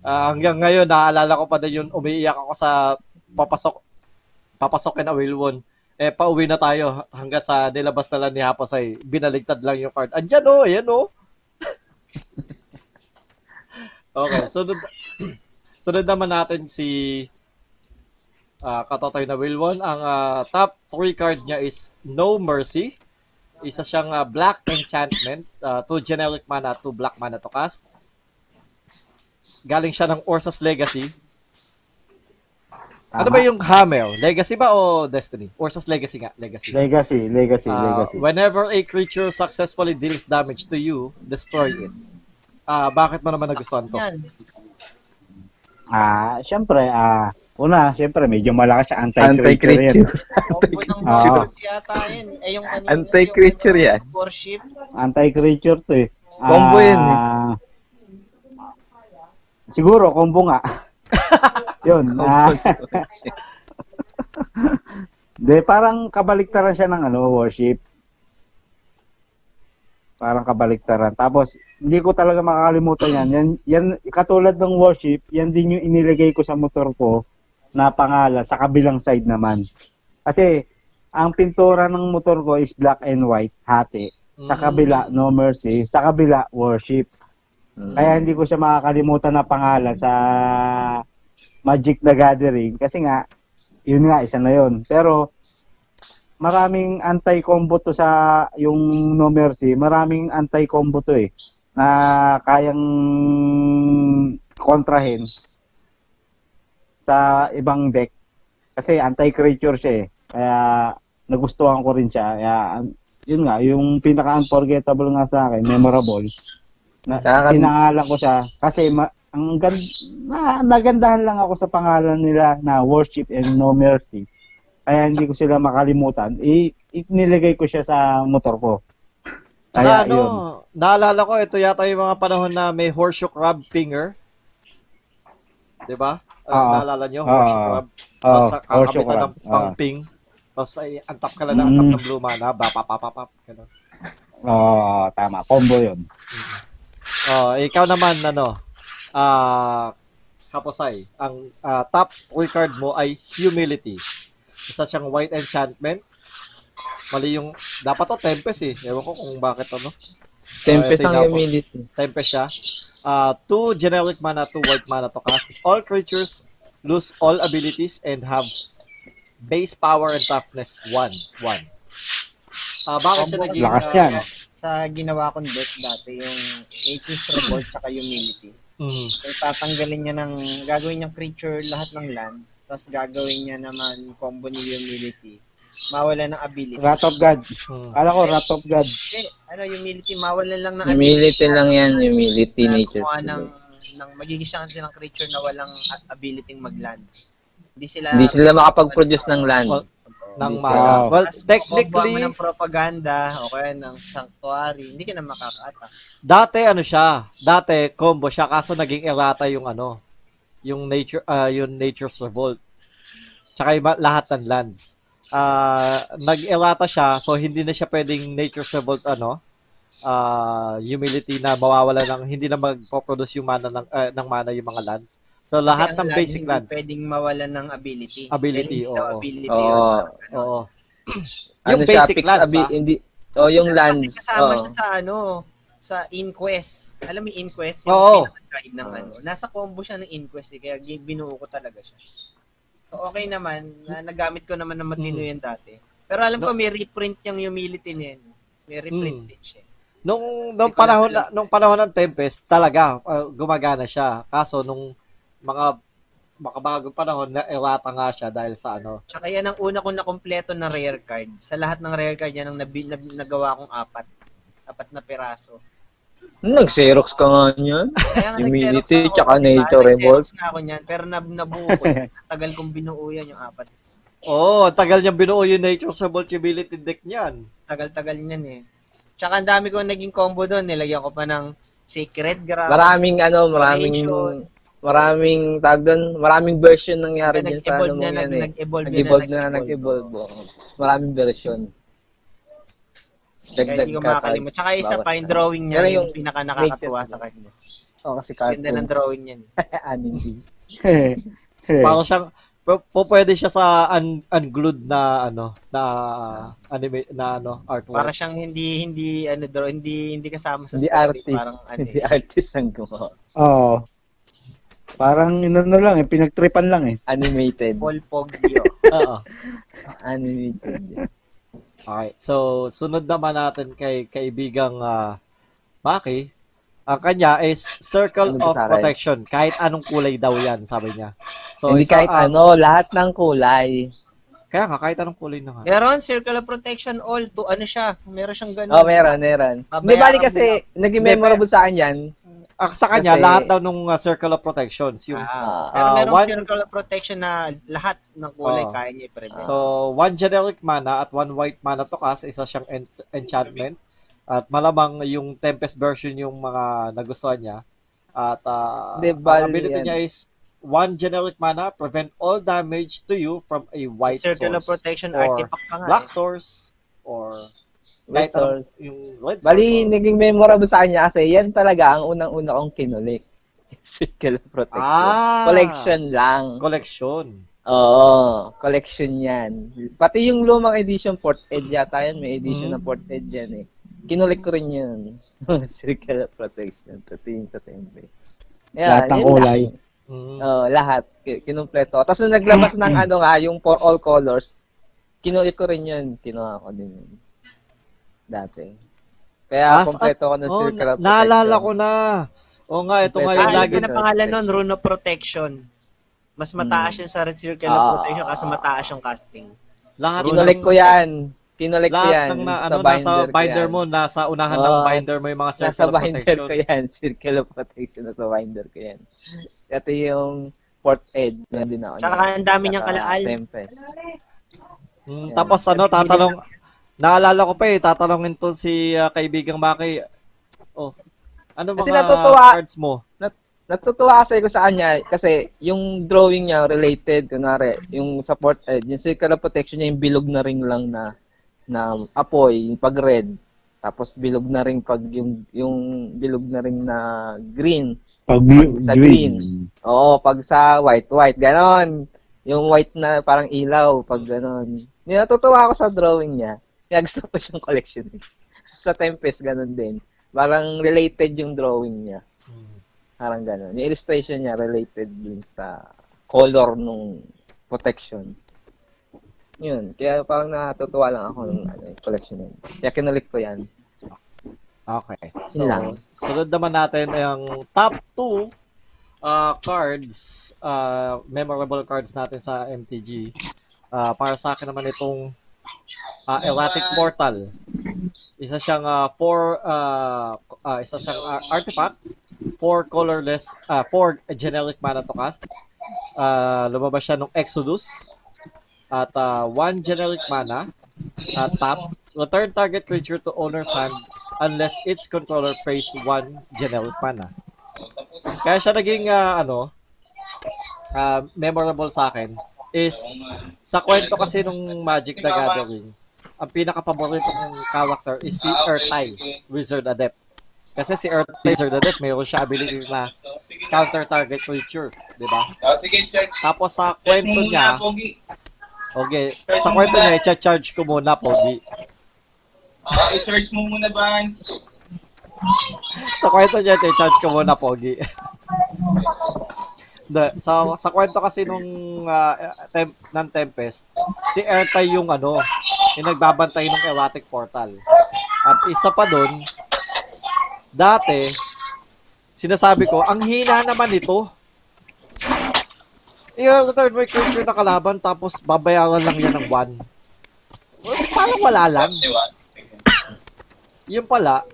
Ah, hanggang ngayon, naaalala ko pa din yun, umiiyak ako sa papasok, papasokin na Wilwon. Eh, pauwi na tayo hanggang sa nilabas na lang ni Hapos ay binaligtad lang yung card. Andyan o, oh, ayan o. okay, sunod, sunod naman natin si ah, Katotoy na Wilwon. Ang ah, top 3 card niya is No Mercy. Isa siyang ah, Black Enchantment, 2 generic mana, 2 black mana to cast. Galing siya ng Ursa's Legacy. Ano Tama. ba yung Hammer? Legacy ba o Destiny? Ursa's Legacy nga, Legacy. Legacy, legacy, Ah, legacy. whenever a creature successfully deals damage to you, destroy it. Ah, bakit mo naman nagustuhan to? Ah, syempre, ah, una, syempre, medyo malakas siya anti-creature yan. Anti-creature. Eh, yung kanina, Anti-creature yung, yan. Worship. Anti-creature to eh. Combo yan eh. Ah, Siguro, combo nga. Yun. ah, De, parang kabaliktaran siya ng ano, worship. Parang kabaliktaran. Tapos, hindi ko talaga makakalimutan yan. Yan, yan katulad ng worship, yan din yung inilagay ko sa motor ko na pangalan sa kabilang side naman. Kasi, ang pintura ng motor ko is black and white, hati. Sa Mm. kabila, no mercy. Sa kabila, worship. Mm. Kaya hindi ko siya makakalimutan na pangalan sa Magic the Gathering. Kasi nga, yun nga, isa na yun. Pero, maraming anti-combo to sa yung No Mercy. Maraming anti-combo to eh. Na kayang kontrahin sa ibang deck. Kasi anti-creature siya eh. Kaya, nagustuhan ko rin siya. Kaya, yun nga, yung pinaka-unforgettable nga sa akin, memorable, na, Tsaka- sinangalan ko siya kasi ma, ang gan, na, nagandahan lang ako sa pangalan nila na Worship and No Mercy. Kaya hindi ko sila makalimutan. I, inilagay ko siya sa motor ko. Saka Kaya ano, yun. naalala ko, ito yata yung mga panahon na may horseshoe crab finger. 'Di ba? Uh, Oo. naalala nyo, Oo. horseshoe crab. Oh, Tapos horseshoe kakabitan ng crab. Oo. ping. Tapos ay antap ka lang ng antap Mm. ng blue mana, ba pa pa pa pa. Ganun. Oo, tama. Combo yun. Oh, ikaw naman ano, ah Haposay, ang ah, top 3 card mo ay Humility. Isa siyang white enchantment. Mali yung dapat to Tempest eh. Ewan ko kung bakit ano. Tempest ang ko. humility. Tempest siya. Uh, two generic mana, two white mana to cast. All creatures lose all abilities and have base power and toughness 1. 1. Ah, bakit siya naging Lakas ah, yan. Sa ginawa kong deck dati, yung Nature's Revolt saka Humility. mm, So, tatanggalin niya ng, gagawin niyang creature lahat ng land, tapos gagawin niya naman combo ni Humility. Mawala ng ability. Wrath of God. mm. Kala ko Wrath of God. Hindi, ano, Humility, mawala lang ng Humility lang yan, humility na nature. gumawa ng, ng magiging siya kasi ng creature na walang ability mag-land. Hindi sila... Hindi sila makapag-produce ng land. Well, ng mana. Wow. Well, technically, mo ng propaganda o kaya ng sanctuary, hindi ka na makakata. dati ano siya, dati combo siya kaso naging errata yung ano, yung nature ah, yung nature's revolt. Tsaka yung lahat ng lands. Ah, nag-errata siya so hindi na siya pwedeng nature's revolt ano, ah humility na mawawala ng hindi na magpo-produce yung mana ng ah, ng mana yung mga lands. So lahat Kasi ng basic hindi lands. pwedeng mawala ng ability. Ability, oo. ability Oo. yun. Oo. Ano yung siya, basic fixed lands, abi- ah. hindi, oh, yung land. Kasi kasama oh. siya sa ano, sa Inquest. Alam mo yung Inquest? Yung Oo. pinaka-guide ng ano. Nasa combo siya ng Inquest eh, kaya gi- binuo ko talaga siya. So okay naman, na nagamit ko naman na matino Hmm. yan dati. Pero alam ko may reprint yung humility niya. eh. May reprint Hmm. din siya. Nung nung Hindi ko panahon na na, nung panahon ng Tempest, talaga uh, gumagana siya. Kaso nung mga makabagong panahon na errata nga siya dahil sa ano. Tsaka yan ang una kong nakompleto na rare card. Sa lahat ng rare card yan ang nabi, nab, nagawa kong apat. Apat na piraso. Nag-xerox ka nga niyan. Kaya nga Humility, nag-xerox ako, tsaka diba? nature Nag-xerox revolt. nga ako niyan, pero nab nabuo ko yan. Tagal kong binuo yan yung apat. Oo, oh, tagal niya binuo yung Nature's Multibility deck niyan. Tagal-tagal niyan eh. Tsaka ang dami ko naging combo doon. Nilagyan ko pa ng Sacred Ground. Maraming ano, maraming maraming tag doon, maraming version nangyari din sa ano mo na, yan eh. nag-evolve, Nag-evolve na, na, nag-evolve. Maraming version. Kaya hindi ko ka makakalimut. Tsaka isa pa yung tags. drawing niya, yung, yung pinaka nakakatuwa sa kanya. Oh, kasi Ganda ng cartoons. drawing niyan. Anime. Parang siyang po pwede siya sa un- unglued na ano na anime na ano artwork. Para siyang hindi hindi ano draw, hindi hindi kasama sa Hindi story, artist. parang ano. Hindi eh. artist ang gumawa. Oo. Parang inano lang eh, pinagtripan lang eh. Animated. Paul Poggio. Oo. Animated. Okay. So, sunod naman natin kay kaibigang ah, Maki. Ang kanya is Circle Ano of? Protection. Kahit anong kulay daw yan, sabi niya. So, Hindi isa- kahit ah, ano, lahat ng kulay. Kaya nga, kahit anong kulay na nga. Meron, Circle of Protection all to ano siya, meron siyang ganun. Oh, meron, meron. Hindi bali mo kasi, naging memorable sa akin yan. Ah, sa kanya, Kasi- lahat daw nung ah, Circle of Protections. Yung, Ah, Ah, pero ah, merong one- Circle of Protection na lahat ng kulay Oh. kaya niya i-present. So, one generic mana at one white mana to cast, isa siyang en- enchantment. At malamang yung Tempest version yung mga nagustuhan niya. At Di, ang ability yan. niya is one generic mana, prevent all damage to you from a white Circle of source. Protection or artifact pa nga. Black eh. source or kahit Source. yung red source. Bali, or- naging memorable sa kanya kasi yan talaga ang unang-una kong kinulik. Circle of Protection. Ah! Collection lang. collection. Oo, collection yan. Pati yung lumang edition, Port Ed yata yan. May edition Mm. na Port Ed yan eh. Kinulik ko rin yun. Circle of Protection. Tating sa tempe. Lahat ng kulay. Mm. Oo, lahat. Ki- Kinumpleto. Tapos nung naglabas ng ano nga, yung for all colors, kinulik ko rin yun. Kinuha ko din yun. Dati. Kaya As- kompleto ko ng Oh, Circle na- of Protection. naalala ko na. O nga, ito nga yung Ah, lagi. Na pangalan nun, Rune of Protection. Mas mataas Hmm. yung sa Circle of Ah. Protection kasi mataas yung casting. Lahat Kinulik ng- ko yan. Kinulik ko Lahat yan. ng na, sa ano, binder nasa ko binder yan. mo, nasa unahan ng Oo. binder mo yung mga Nasa circle of binder protection. ko yan. Circle of Protection. Nasa binder ko yan. Ito yung Port Ed. Yan din ako. Tsaka ang dami niyang kalaal. Tempest. Mm, tapos ano, tatanong, naalala ko pa eh, tatanungin to si ah, kaibigang Maki, oh, ano Kasi mga natutuwa- cards mo? Natutuwa kasi ko sa kanya kasi yung drawing niya related, kunwari, yung sa Port Ed, yung Circle of Protection niya, yung bilog na ring lang na na apoy, yung pag red. Tapos bilog na ring pag yung yung bilog na ring na green. Pag blue, Sa green. Oo, pag sa white, white, ganon. Yung white na parang ilaw, pag ganon. Yung natutuwa ako sa drawing niya. Kaya gusto ko siyang collection. sa Tempest, ganon din. Parang related yung drawing niya. Parang ganon. Yung illustration niya related dun sa color nung protection. Yun. Kaya parang natutuwa lang ako ng ano, yung collection niya. Kaya kinulik ko yan. Okay. So, Yun lang. sunod naman natin ang top 2 uh, cards, uh, memorable cards natin sa MTG. Uh, para sa akin naman itong uh, Erratic Portal. Isa siyang uh, four, uh, uh, isa siyang uh, artifact, four colorless, uh, four generic mana to cast. Uh, lumabas siya nung Exodus. At uh, one generic mana. At top, return target creature to owner's hand unless its controller pays one generic mana. Kaya siya naging ah, ano ah, memorable sa akin is sa kwento kasi nung Magic the Gathering, ang pinaka-paborito kong character is si Ertai, Wizard Adept. Kasi si Ertai, Wizard Adept, mayroon siya ability na counter target creature, di ba? Check. Tapos sa kwento niya, okay, sa kwento niya, i-charge ko muna, Pogi. Ah, i-search mo muna ba? sa kwento niya, i-charge ko muna, Pogi. De, sa sa kwento kasi nung ah, temp, ng Tempest, si Ertay yung ano, yung nagbabantay ng erratic portal. At isa pa doon, dati, sinasabi ko, ang hina naman nito. I-return mo yung creature na kalaban tapos babayaran lang yan ng 1. Parang wala lang. Yung pala,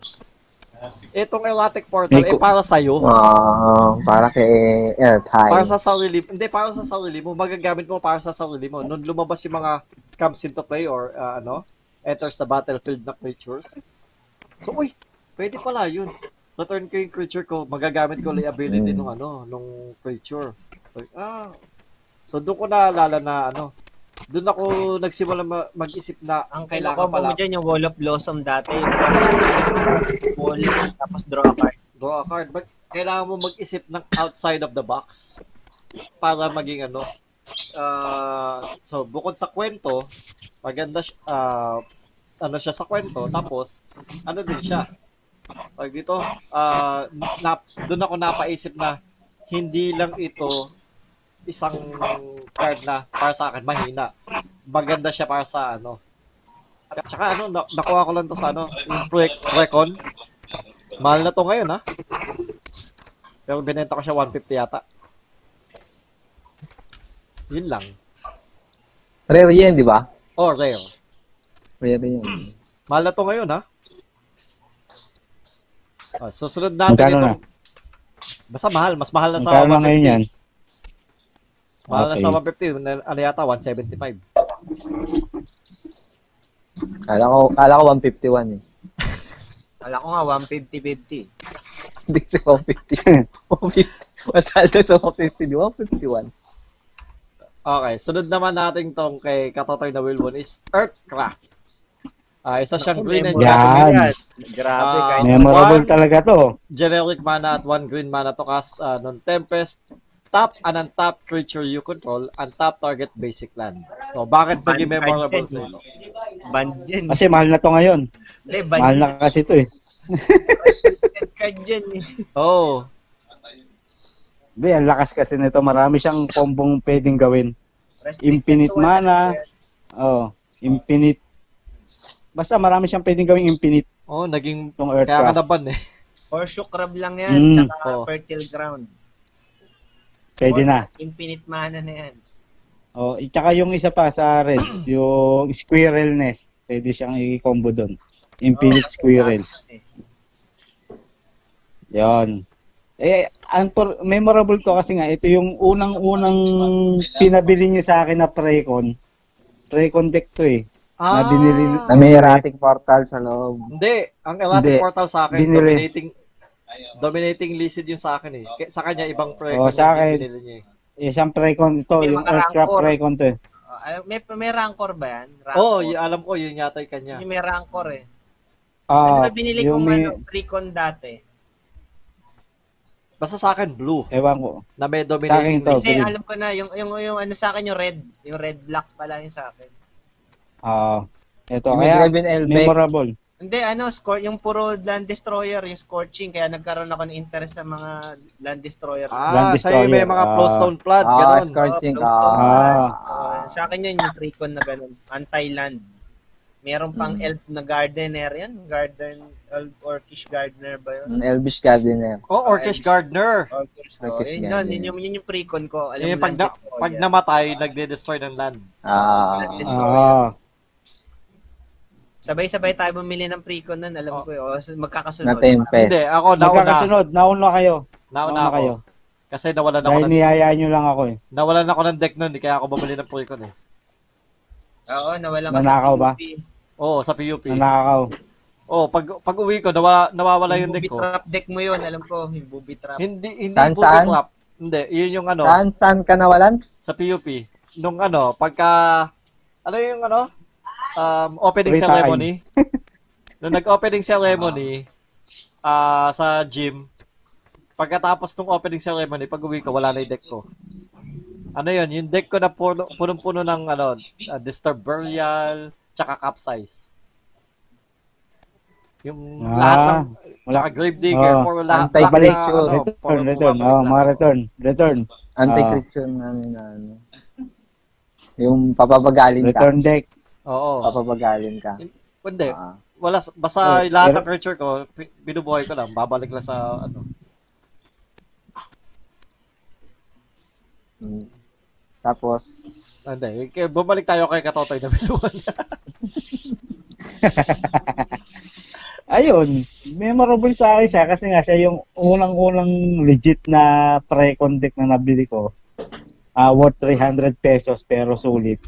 itong erratic portal, May eh ku- para sa'yo. Ah, para kay Airtime. Para sa sarili, hindi para sa sarili mo, magagamit mo para sa sarili mo. Nung lumabas yung mga comes into play or uh, ano, enters the battlefield na creatures. So, uy, pwede pala yun. Return ko yung creature ko, magagamit ko yung ability Mm. nung ano, nung creature. So, ah. So, doon ko naalala na ano, doon ako nagsimula ma- mag-isip na Ang kailangan kailangan pala mo dyan yung Wall of Blossom dati. Wall, tapos draw a card. draw a card. But kailangan mo mag-isip ng outside of the box para maging ano. ah, so, bukod sa kwento, maganda siya, ah, ano siya sa kwento, tapos, ano din siya. Pag dito, ah, na, doon ako napaisip na hindi lang ito isang card na para sa akin mahina. Maganda siya para sa ano, Tsaka ano, na- nakuha ko lang to sa ano, yung pre Precon. Mahal na to ngayon, ha? Pero binenta ko siya 150 yata. Yun lang. Rare yan, di ba? Oh, rare. Rare yan. Mahal na to ngayon, ha? Ah, susunod natin Magkano ito. na? Basta mahal. Mas mahal na sa Magkano na ngayon yan? Mahal na sa Okay. 150. na- Ano yata? 175. Kala ko, kala ko 151 eh. Kala ko nga 150-50. Hindi si 150. 150. Masaldo sa 150, di ba? 151. Okay, sunod naman natin tong kay Katotoy na Wilbon is Earthcraft. Ah, isa siyang green and. Yan. Grabe, Ah, kahit Memorable One. talaga to. Generic mana at one green mana to cast uh, non-tempest. Tap an untap creature you control, untap target basic land. So, bakit naging memorable sa ito? band yan. Kasi mahal na to ngayon. Hindi, band Mahal na kasi to eh. card yan eh. Oh, Hindi, ang lakas kasi nito. Marami siyang kombong pwedeng gawin. Restricted Infinite to mana. 100 Oh, infinite. Basta marami siyang pwedeng gawing infinite oh, naging tong kaya ka naban eh. Horseshoe crab lang yan, Mm. tsaka Oh. fertile ground. Pwede na. Infinite mana na yan. Oh, tsaka yung isa pa sa red, yung squirrel nest. Pwede siyang i-combo doon. Infinite Oh, squirrel. eh. Yon. Eh, ang por- memorable to kasi nga, ito yung unang-unang pinabili niyo sa akin na Precon. Precon deck to eh. Ah, Na binili- Na may erratic portal sa loob. hindi. Ang erratic Hindi. portal sa akin, Binili. dominating dominating Lizard yung sa akin eh. Kaya- Sa kanya, ibang pre. Oh, sa akin. Binili niya eh. Eh, siyang Precon ito, May yung Earthcraft. Precon to eh. Oh, alam- may, may rancor ba yan? Rancor. Oh, y- alam ko, yun yata yung kanya. Yung may rancor eh. Ah, ano ba binili yung kong may, ano, precon dati? Basta sa akin, blue. ewan ko. Na may dominating to. Kasi alam ko na, yung, yung, yung ano sa akin, yung red. Yung red black pala yung sa akin. Ah, ito, Yung kaya Elbeck. memorable. Hindi, ano, score, yung puro land destroyer, yung scorching, kaya nagkaroon ako ng interest sa mga land destroyer. Ah, Land sa'yo may Destroyer. mga Ah. Flowstone Flood, Ah, ganon. Scorching. Oh, Ah. Ah, Uh, sa akin yun, yung precon na ganun, anti-land. Meron pang Mm. elf na gardener yan, garden, elf, orcish gardener ba yun? Ang Elvish Gardener. Oh, Orcish Gardner. Orcish, oh, Orcish yun, yun, gardener. yun, yun yung precon ko. Alam Yung mo, pag, na, destroyer. pag namatay, nagde-destroy ng land. Ah. Land destroyer. ah, Sabay-sabay tayo bumili ng precon nun, alam Oh. ko yun. O, Na magkakasunod. Tempest. Hindi, ako nauna. magkakasunod, nauna kayo. Nauna Nauna ako. kayo. Kasi nawalan ako Dahil ng, niyayaan nyo lang ako eh. nawalan ako ng deck nun, eh, kaya ako bumili ng Precon eh. Oo, nawalan ka Nanakaw sa ba? Oo, sa PUP. Nanakaw. Oo, pag, pag uwi ko, nawala, nawawala yung Yung deck booby ko. trap deck mo yun, alam ko, yung booby trap. Hindi, hindi Saan, booby saan? trap. Hindi, yun yung ano, Saan, saan ka nawalan? sa PUP. Nung ano, pagka, ano yung ano, um, opening Free ceremony. Nung nag-opening ceremony, ah sa gym, pagkatapos ng opening ceremony, pag uwi ko, wala na yung deck ko. Ano yun, yung deck ko na puno, punong-puno ng ano, uh, Disturb Burial, tsaka Capsize. Yung Ah, lahat ng, wala. tsaka Gravedigger, Oh, puro lahat, Antay- black Balik. na, ano, return, puro return. Oh, mga return. Return. Anti-Christian ano na ano. Yung papabagalin ka. Return deck. Oo. Papabagalin ka. Hindi, Ah. wala, basta Oh, lahat ng creature ko, binubuhay ko lang, babalik lang sa, ano, Mm. Tapos, hindi, kaya bumalik tayo kay Katotoy na binubuhay. Ayun, memorable sa akin siya kasi nga siya yung unang-unang legit na pre-con deck na nabili ko. Ah, worth 300 pesos pero sulit.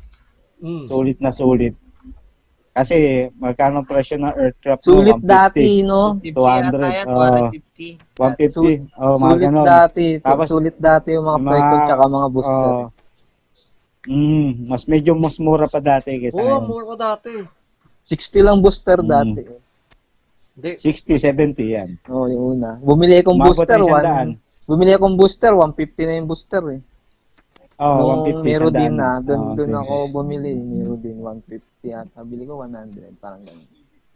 Mm. Sulit na sulit. Kasi magkano presyo ng Earthcraft? mo? sulit 150. dati, no? 50 200, yata yan, oh. 250. 150. Oh, mga Sulit ganon. dati. Tapos, sulit dati yung mga yung mga- precon tsaka mga booster. Oh. Mm, mas medyo mas mura pa dati Oo, ngayon. mura ko dati. 60 lang booster Mm. dati. Hindi, 60, 70 yan. Oo, yung una. Bumili akong Umabot booster, na isang one, daan. bumili akong booster, 150 na yung booster eh. Oh, Nung 150 Mero sa din na, doon Oh, doon okay. ako bumili, Mero din 150 at bili ko 100, parang ganun.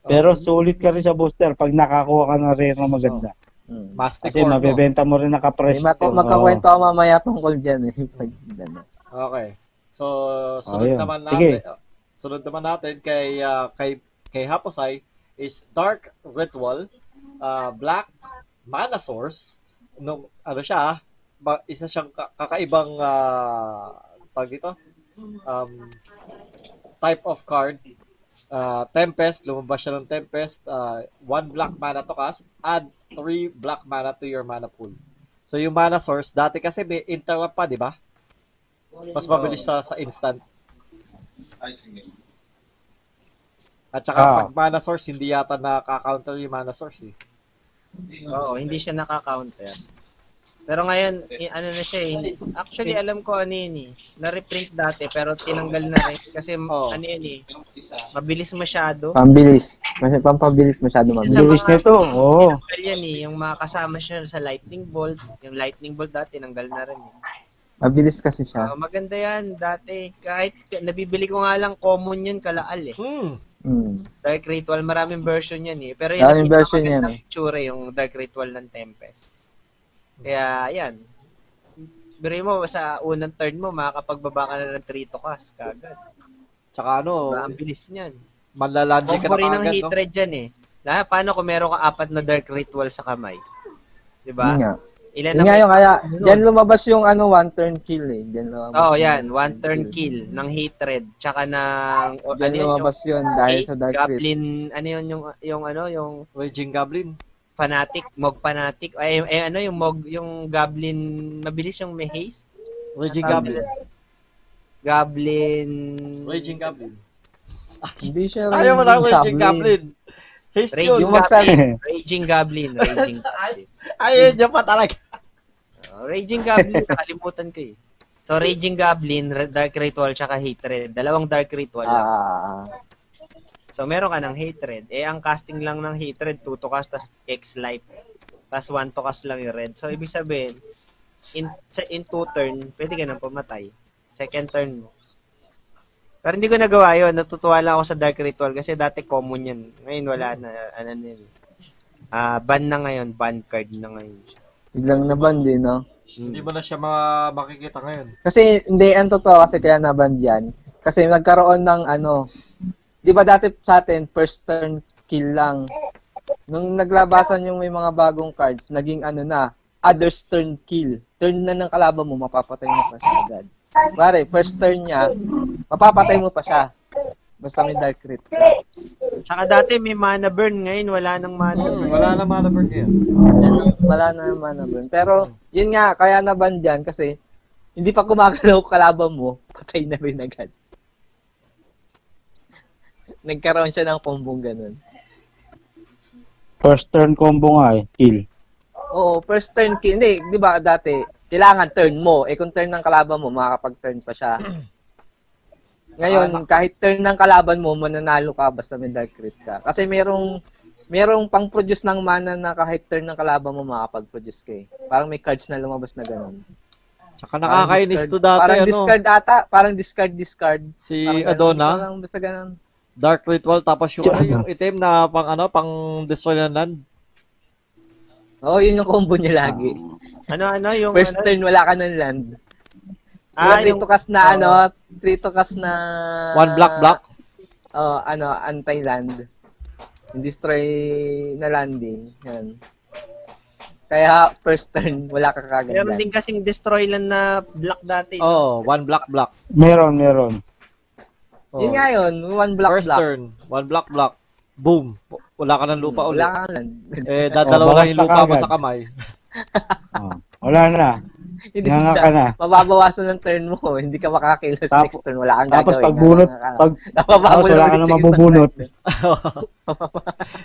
Pero sulit ka rin sa booster pag nakakuha ka ng rare na maganda. Hmm. Mastic Kasi mabebenta mo rin May nakapresyo. mat- magkakwento ako mamaya tungkol dyan eh. Pag. Okay. So, sunod yun. naman Sige. natin. Sunod naman natin kay ah, kay kay Haposay is Dark Ritual, ah, Black Mana Source. No, ano siya? Ba, isa siyang ka- kakaibang uh, tawag dito. Um, type of card. Ah, Tempest, lumabas siya ng Tempest. ah, one black mana to cast. Add three black mana to your mana pool. So yung mana source, dati kasi may interrupt pa, di ba? Mas mabilis sa, sa instant. At saka Ah. pag mana source, hindi yata nakaka-counter yung mana source eh. Oo, hindi siya naka-counter. Pero ngayon, i- ano na siya eh. Actually, alam ko ano yun eh. Na-reprint dati, pero tinanggal na rin. Kasi Oo. ano yun eh. Yung. Mabilis masyado. Pambilis. Mas pampabilis masyado mabilis. Mga- nito, oo. Tinanggal yan eh. Yung mga kasama siya sa lightning bolt. Yung lightning bolt dati, tinanggal na rin eh. Mabilis kasi siya. Ah, maganda yan dati. Kahit nabibili ko nga lang common yun kalaal eh. Hmm. Hmm. Dark Ritual, maraming version yan eh. Pero yun Maraming version yan eh. itsura, yung Dark Ritual ng Tempest. Kaya, yan. Biro mo, sa unang turn mo, makakapagbaba ka na ng 3 to cast kagad. Tsaka ano, Diba? Ang bilis niyan. manlalandi ka na rin ng kagad, no? hatred dyan eh. Lahat, paano kung meron ka apat na Dark Ritual sa kamay? Diba? Yun nga. Ilan Yun may- yung kaya, Ano? diyan lumabas yung ano, one turn kill eh. Diyan lumabas. Oo, yung yan. One turn kill ng hatred. Tsaka ng... Diyan ano yun, lumabas yun dahil Haste, sa Dark. Goblin, ano yun yung, yung ano, yung Raging Goblin. Fanatic, mog fanatic, ay, ay ano yung mog, yung goblin, mabilis yung may haste. Raging Goblin. Goblin... Raging Goblin. Hindi siya Ayaw mo na Raging Goblin. Haste Raging yun. Goblin. Raging Goblin. Raging Goblin. Ayaw niya pa talaga. Oh, Raging Goblin, nakalimutan ko eh. So, Raging Goblin, Dark Ritual, tsaka Hatred. Dalawang Dark Ritual lang. Ah, So, meron ka ng Hatred. Eh, ang casting lang ng Hatred, 2 to cast, tas X life. Tas 1 to cast lang yung red. So, ibig sabihin, in, sa- in 2 turn, pwede ka nang pumatay. Second turn mo. Pero hindi ko nagawa yun. Natutuwa lang ako sa Dark Ritual kasi dati common yan. Ngayon wala na. Ano na yun. Ah, ban na ngayon. Ban card na ngayon. biglang naban din, no? Hindi mo na siya ma- makikita ngayon. Kasi, hindi, ang totoo kasi kaya naban yan. Kasi nagkaroon ng ano, di ba dati sa atin, first turn kill lang. Nung naglabasan yung may mga bagong cards, naging ano na, others turn kill. Turn na ng kalaban mo, mapapatay mo pa siya agad. Pare, first turn niya, mapapatay mo pa siya. Basta may dark crit. ka. Tsaka dati may mana burn. Ngayon wala nang mana Hmm, burn. wala na mana burn ngayon. Wala na naman na burn. Pero, yun nga, kaya naban dyan kasi hindi pa gumagalaw kalaban mo, patay na rin agad. Nagkaroon siya ng kombong ganun. First turn combo nga eh, kill. Oo, first turn kill. Hindi, di ba dati, kailangan turn mo. Eh kung turn ng kalaban mo, makakapag-turn pa siya. Ngayon, kahit turn ng kalaban mo, mananalo ka basta may dark crit ka. Kasi merong merong pang-produce ng mana na kahit turn ng kalaban mo, makakapag-produce ka eh. Parang may cards na lumabas na ganun. Tsaka nakakainis to dati, Parang ano, discard ata. Parang discard, discard. si Parang ganun. Adona, Parang basta ganun. Dark Ritual, tapos yung, ano, yung item na pang, ano, pang destroy ng land. Oo, yun yung combo niya lagi. Ano, ano, yung... First ano, turn, wala ka ng land. ah, Ah, yung... to cast na Oo. ano, three to cast na One black block. Oh, ano, anti-land. Yung Destroy na landing. Yan. Kaya first turn wala ka kagad. Meron land. din kasing destroy lang na block dati. Oh, one black block. Meron, meron. Oh. Yun nga yun, one block First block. turn, one block block. Boom. Wala ka ng lupa ulit. Wala ka. Eh, dadalawa Oh, lang yung lupa mo sa kamay. Oh. Wala na. Hindi Nga ka na. Mababawasan ng turn mo. Hindi ka makakilos Tap- next turn. Wala kang Tapos gagawin. pag bunot, Nga nga ka. pag tapos wala ka na mabubunot.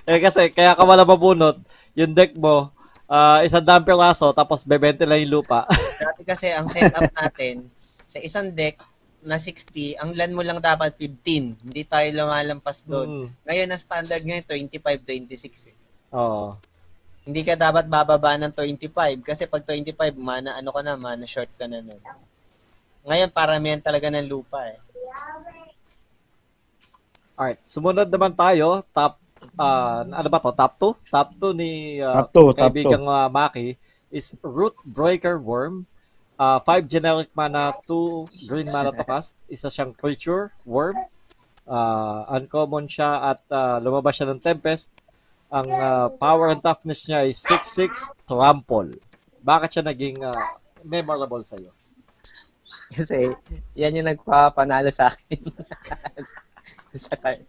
eh kasi, kaya ka wala mabunot, yung deck mo, ah isang daang piraso, tapos bebente lang yung lupa. Dati kasi ang setup natin, sa isang deck na 60, ang land mo lang dapat 15. Hindi tayo lumalampas doon. Mm. Ngayon, ang standard ngayon, 25-26 eh. Oo. Hindi ka dapat bababa ng 25 kasi pag 25, mana ano ka na, mana short ka na nun. Ngayon, paramihan talaga ng lupa eh. Alright, sumunod naman tayo, top, ah ano ba to, top 2? Top 2 ni ah, Top two, top kaibigang ah, Maki is Root Breaker Worm. 5 generic mana, 2 green mana to cast. Isa siyang creature, worm. Ah, uncommon siya at ah, lumabas siya ng Tempest. Ang ah, power and toughness niya ay 6-6 trample. Bakit siya naging ah, memorable sa'yo? Kasi, yan yung nagpapanalo sa akin. sa card.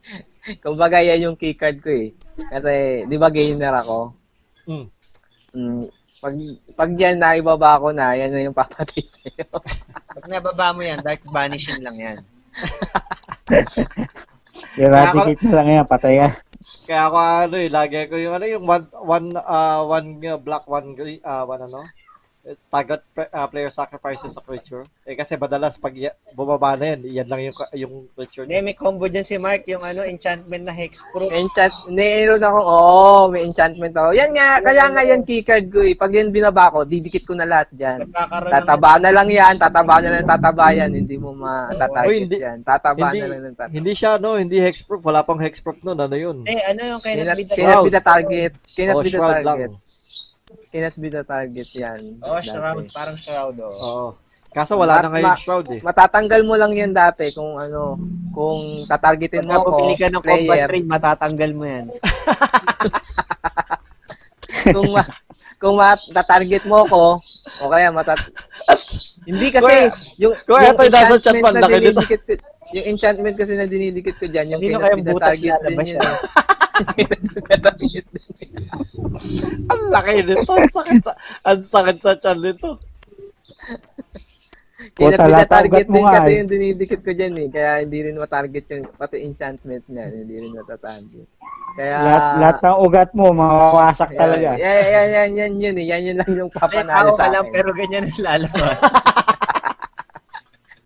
Kumbaga, yan yung keycard ko eh. Kasi, di ba gainer ako? Mm. Mm, pag, pag yan naibaba ko na, yan na yung papatay sa'yo. Pag nababa mo yan, dark vanishing lang yan. Eradicate na lang yan, patay ka. Kaya ako ano eh, lagi ko yung ano yung one one uh, one uh, black one green uh, one ano target uh, player sacrifices a creature. Eh kasi madalas pag bumaba na yan, yan lang yung yung creature niya. may combo dyan si Mark, yung ano, enchantment na hexproof. Enchant, meron ako, oh, may enchantment ako. Yan nga, kaya nga yan keycard ko eh. Pag yan binaba ko, didikit ko na lahat dyan. Tataba na lang yan, tataba na lang tataba yan, hindi mo matatarget hindi- yan. Tataba hindi- na lang ng tataba. Hindi siya no, hindi hexproof, wala pang hexproof noon, ano yun? Eh, ano yung kay Cannot, cannot be the target. Cannot Oh, be the shroud target. lang. Cannot be the target yan. Oh, dati. shroud. Parang shroud, oh. Oo. Kaso wala na Ma- ngayon ma- shroud eh. Matatanggal mo lang yan dati kung ano, kung tatargetin mo Pagka ako, bumili ka ng combat train, matatanggal mo yan. kung ma, kung matatarget mo ako, o kaya matat... Hindi kasi, Kuya- yung, kuya, ito yung nasa chat enchantment man, na dinidikit ko- yung enchantment kasi na dinidikit ko dyan, yung Hindi na butas target din yun. Ang laki nito, ang sakit sa ang sakit sa chan nito. Cannot Puta, be the lahat target ugat mo din kasi eh. yung dinidikit ko dyan eh. Kaya hindi rin matarget yung, pati enchantment niya, hindi rin matatarget. Kaya, Lahat, lahat ng ugat mo, mawawasak talaga. Yan, yan, yan, yan, yun eh. Yan yun lang yung papanalo sa lang, akin. pero ganyan ang lalabas.